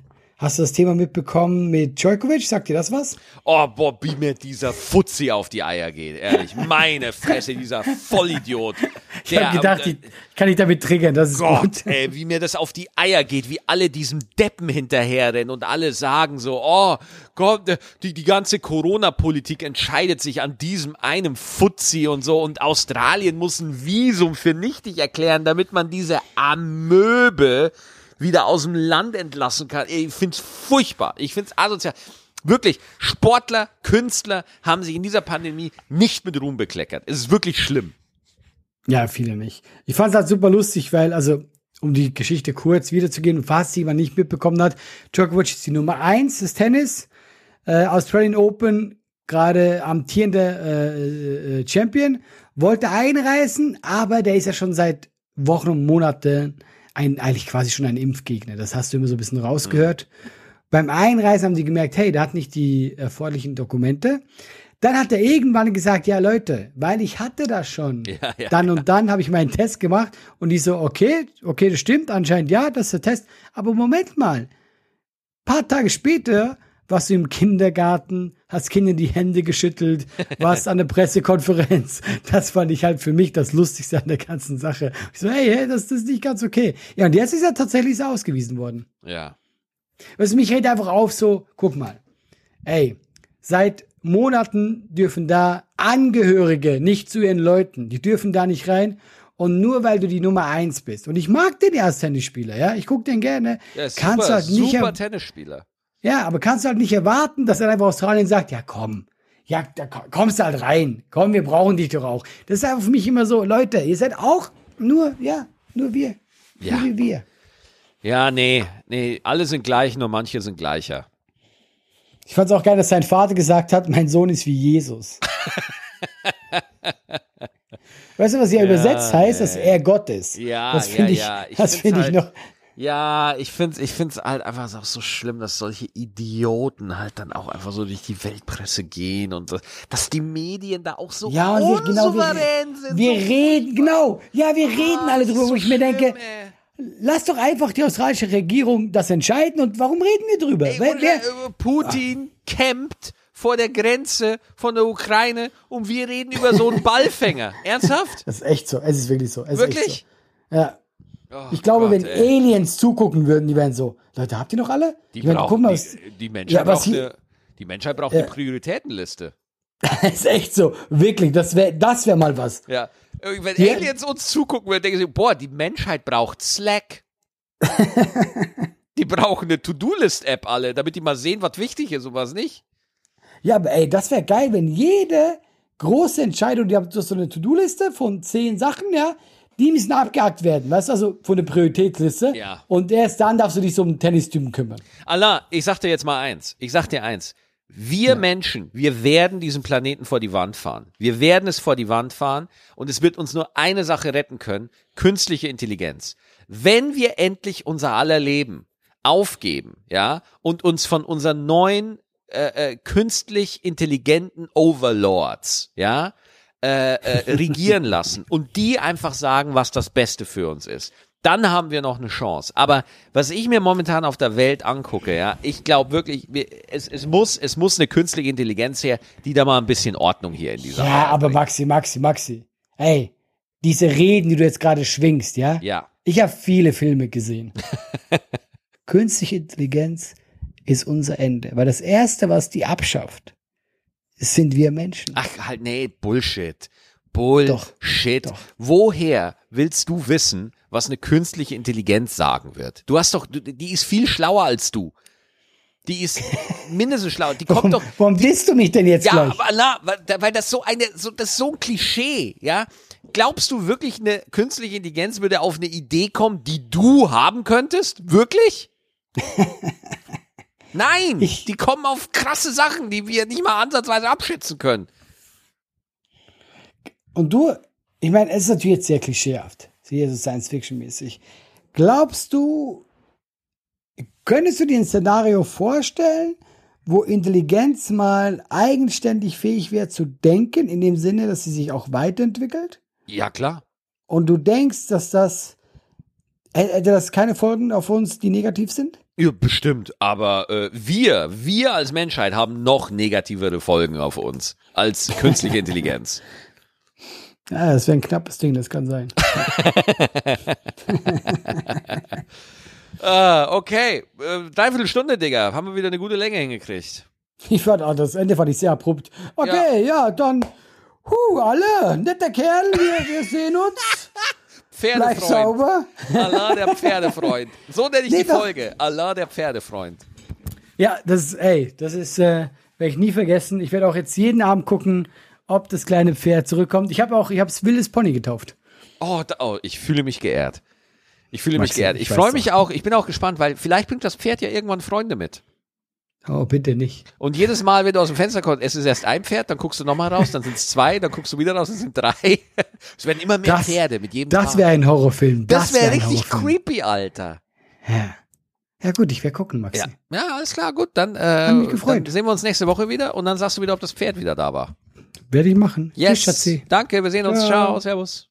Speaker 2: hast du das Thema mitbekommen mit Djokovic? Sagt dir das was?
Speaker 1: Oh, boah, wie mir dieser Fuzzi auf die Eier geht, ehrlich. Meine Fresse, dieser Vollidiot.
Speaker 2: Ich habe gedacht, ich kann ich damit triggern, das ist gut.
Speaker 1: Gott, ey, wie mir das auf die Eier geht, wie alle diesem Deppen hinterherrennen und alle sagen so, oh Gott, die, die ganze Corona-Politik entscheidet sich an diesem einem Fuzzi und so und Australien muss ein Visum für nichtig erklären, damit man diese Amöbe wieder aus dem Land entlassen kann. Ich find's furchtbar. Ich find's asozial. Wirklich, Sportler, Künstler haben sich in dieser Pandemie nicht mit Ruhm bekleckert. Es ist wirklich schlimm.
Speaker 2: Ja, viele nicht. Ich fand es halt super lustig, weil, also, um die Geschichte kurz wiederzugehen, falls jemand nicht mitbekommen hat, Djokovic ist die Nummer eins des Tennis, äh, Australian Open, gerade amtierender äh, äh, Champion, wollte einreisen, aber der ist ja schon seit Wochen und Monaten ein, eigentlich quasi schon ein Impfgegner. Das hast du immer so ein bisschen rausgehört. Beim Einreisen haben die gemerkt, hey, der hat nicht die erforderlichen Dokumente. Dann hat er irgendwann gesagt, ja Leute, weil ich hatte das schon.
Speaker 1: Ja, ja,
Speaker 2: dann und dann habe ich meinen Test gemacht und die so, okay, okay, das stimmt, anscheinend ja, das ist der Test. Aber Moment mal, paar Tage später warst du im Kindergarten, hast Kindern die Hände geschüttelt, warst an der Pressekonferenz. Das fand ich halt für mich das Lustigste an der ganzen Sache. Ich so, hey, hey das, das ist nicht ganz okay. Ja, und jetzt ist er tatsächlich so ausgewiesen worden.
Speaker 1: Ja.
Speaker 2: Was mich hält einfach auf so, guck mal, ey, seit Monaten dürfen da Angehörige nicht zu ihren Leuten, die dürfen da nicht rein. Und nur weil du die Nummer eins bist. Und ich mag den Ersttennisspieler, ja, ich guck den gerne.
Speaker 1: Ja, ist
Speaker 2: kannst
Speaker 1: super,
Speaker 2: du halt nicht,
Speaker 1: super
Speaker 2: er-
Speaker 1: Tennisspieler.
Speaker 2: Ja, aber kannst du halt nicht erwarten, dass dann einfach Australien sagt, ja komm, ja, da ko- kommst du halt rein. Komm, wir brauchen dich doch auch. Das ist einfach für mich immer so, Leute, ihr seid auch nur, ja, nur wir.
Speaker 1: Ja.
Speaker 2: Nur wie wir.
Speaker 1: Ja, nee, nee, alle sind gleich, nur manche sind gleicher.
Speaker 2: Ich fand es auch geil, dass sein Vater gesagt hat, mein Sohn ist wie Jesus. weißt du, was hier übersetzt heißt, dass er Gott ist?
Speaker 1: Ja,
Speaker 2: das
Speaker 1: ja,
Speaker 2: finde ich,
Speaker 1: ja. Ich
Speaker 2: das finde ich
Speaker 1: halt-
Speaker 2: noch.
Speaker 1: Ja, ich find's, ich find's halt einfach auch so schlimm, dass solche Idioten halt dann auch einfach so durch die Weltpresse gehen und so, dass die Medien da auch so
Speaker 2: Ja, und wir, genau, wir,
Speaker 1: sind.
Speaker 2: wir
Speaker 1: so
Speaker 2: reden, genau, ja, wir reden alle
Speaker 1: ist
Speaker 2: drüber, wo
Speaker 1: so
Speaker 2: ich mir denke,
Speaker 1: schlimm, ey.
Speaker 2: lass doch einfach die australische Regierung das entscheiden und warum reden wir drüber?
Speaker 1: Ey,
Speaker 2: wer, wer,
Speaker 1: äh, Putin kämpft vor der Grenze von der Ukraine und wir reden über so einen Ballfänger. Ernsthaft?
Speaker 2: das ist echt so, es ist wirklich so. Es Ist
Speaker 1: Wirklich?
Speaker 2: echt so. Ja.
Speaker 1: Oh
Speaker 2: Ich glaube,
Speaker 1: Gott,
Speaker 2: wenn
Speaker 1: ey.
Speaker 2: Aliens zugucken würden, die wären so, Leute, habt ihr noch alle?
Speaker 1: Die,
Speaker 2: meine,
Speaker 1: brauchen,
Speaker 2: guck mal, was-
Speaker 1: die, die Menschheit
Speaker 2: Ja,
Speaker 1: braucht
Speaker 2: hier-
Speaker 1: eine, die Menschheit braucht
Speaker 2: Ja.
Speaker 1: eine Prioritätenliste.
Speaker 2: Das ist echt so, wirklich, das wäre das wär mal was.
Speaker 1: Ja. Wenn
Speaker 2: Ja.
Speaker 1: Aliens uns zugucken, würden, denken sie, boah, die Menschheit braucht Slack. die brauchen eine To-Do-List-App alle, damit die mal sehen, was wichtig ist und was nicht.
Speaker 2: Ja, aber ey, das wäre geil, wenn jede große Entscheidung, die habt so eine To-Do-Liste von zehn Sachen, ja, die müssen abgehakt werden, weißt du, also von der Prioritätsliste.
Speaker 1: Ja.
Speaker 2: Und erst dann darfst du dich so um den Tennistypen kümmern.
Speaker 1: Allah, ich sag dir jetzt mal eins. Ich sag dir eins. Wir Menschen, wir werden diesen Planeten vor die Wand fahren. Wir werden es vor die Wand fahren und es wird uns nur eine Sache retten können, künstliche Intelligenz. Wenn wir endlich unser aller Leben aufgeben, ja, und uns von unseren neuen äh, äh, künstlich intelligenten Overlords, ja, äh, äh, regieren lassen und die einfach sagen, was das Beste für uns ist. Dann haben wir noch eine Chance. Aber was ich mir momentan auf der Welt angucke, ja, ich glaube wirklich, wir, es, es, muss, es muss eine künstliche Intelligenz her, die da mal ein bisschen Ordnung hier in dieser
Speaker 2: Ja,
Speaker 1: Welt
Speaker 2: aber
Speaker 1: bringt.
Speaker 2: Maxi, Maxi, Maxi. Ey, diese Reden, die du jetzt gerade schwingst, ja?
Speaker 1: Ja.
Speaker 2: Ich habe viele Filme gesehen. Künstliche Intelligenz ist unser Ende. Weil das Erste, was die abschafft, sind wir Menschen.
Speaker 1: Ach, halt, nee, Bullshit. Bullshit.
Speaker 2: Doch, doch.
Speaker 1: Woher willst du wissen, was eine künstliche Intelligenz sagen wird? Du hast doch, die ist viel schlauer als du. Die ist mindestens schlau. Die kommt
Speaker 2: Warum,
Speaker 1: doch,
Speaker 2: warum disst du mich denn jetzt
Speaker 1: Ja,
Speaker 2: gleich?
Speaker 1: aber na, weil, weil das so eine, so, das ist so ein Klischee, ja. glaubst du wirklich, eine künstliche Intelligenz würde auf eine Idee kommen, die du haben könntest? Wirklich? Nein,
Speaker 2: Ich-
Speaker 1: die kommen auf krasse Sachen, die wir nicht mal ansatzweise abschätzen können.
Speaker 2: Und du, ich meine, es ist natürlich jetzt sehr klischeehaft, sehr so Science-Fiction-mäßig. Glaubst du, könntest du dir ein Szenario vorstellen, wo Intelligenz mal eigenständig fähig wäre zu denken, in dem Sinne, dass sie sich auch weiterentwickelt?
Speaker 1: Ja, klar.
Speaker 2: Und du denkst, dass das, hätte das keine Folgen auf uns, die negativ sind?
Speaker 1: Ja, bestimmt. Aber äh, wir, wir als Menschheit haben noch negativere Folgen auf uns als künstliche Intelligenz.
Speaker 2: Ja, das wäre ein knappes Ding, das kann sein.
Speaker 1: Äh, okay, äh, dreiviertel Stunde, Digga. Haben wir wieder eine gute Länge hingekriegt.
Speaker 2: Ich fand, oh, das Ende fand ich sehr abrupt. Okay, ja, dann, hu, alle, netter Kerl, wir, wir sehen uns. Bleib
Speaker 1: Pferdefreund.
Speaker 2: sauber.
Speaker 1: Allah der Pferdefreund. So nenne ich
Speaker 2: Nee,
Speaker 1: die
Speaker 2: doch.
Speaker 1: Folge. Allah der Pferdefreund.
Speaker 2: Ja, das ist, ey, das ist, äh, werde ich nie vergessen. Ich werde auch jetzt jeden Abend gucken, ob das kleine Pferd zurückkommt. Ich habe auch, ich habe es wildes Pony getauft.
Speaker 1: Oh, da, oh, ich fühle mich geehrt. Ich fühle mich
Speaker 2: Maxi,
Speaker 1: geehrt.
Speaker 2: ich
Speaker 1: Ich freue mich auch. Ich bin auch gespannt, weil vielleicht bringt das Pferd ja irgendwann Freunde mit.
Speaker 2: Oh, bitte nicht.
Speaker 1: Und jedes Mal, wenn du aus dem Fenster kommst, es ist erst ein Pferd, dann guckst du nochmal raus, dann sind es zwei, dann guckst du wieder raus, dann sind drei. Es werden immer mehr
Speaker 2: Das-
Speaker 1: Pferde mit jedem
Speaker 2: Das wäre ein Horrorfilm.
Speaker 1: Das wäre
Speaker 2: wär
Speaker 1: richtig creepy, Alter.
Speaker 2: Ja. ja, gut, ich werde gucken, Maxi.
Speaker 1: Ja. ja, alles klar, gut. Dann,
Speaker 2: mich
Speaker 1: äh,
Speaker 2: gefreut.
Speaker 1: dann sehen wir uns nächste Woche wieder und dann sagst du wieder, ob das Pferd wieder da war.
Speaker 2: Werde ich machen.
Speaker 1: Yes.
Speaker 2: Tschüss, Schatzi.
Speaker 1: Danke, wir sehen uns.
Speaker 2: Ciao.
Speaker 1: Ciao, servus.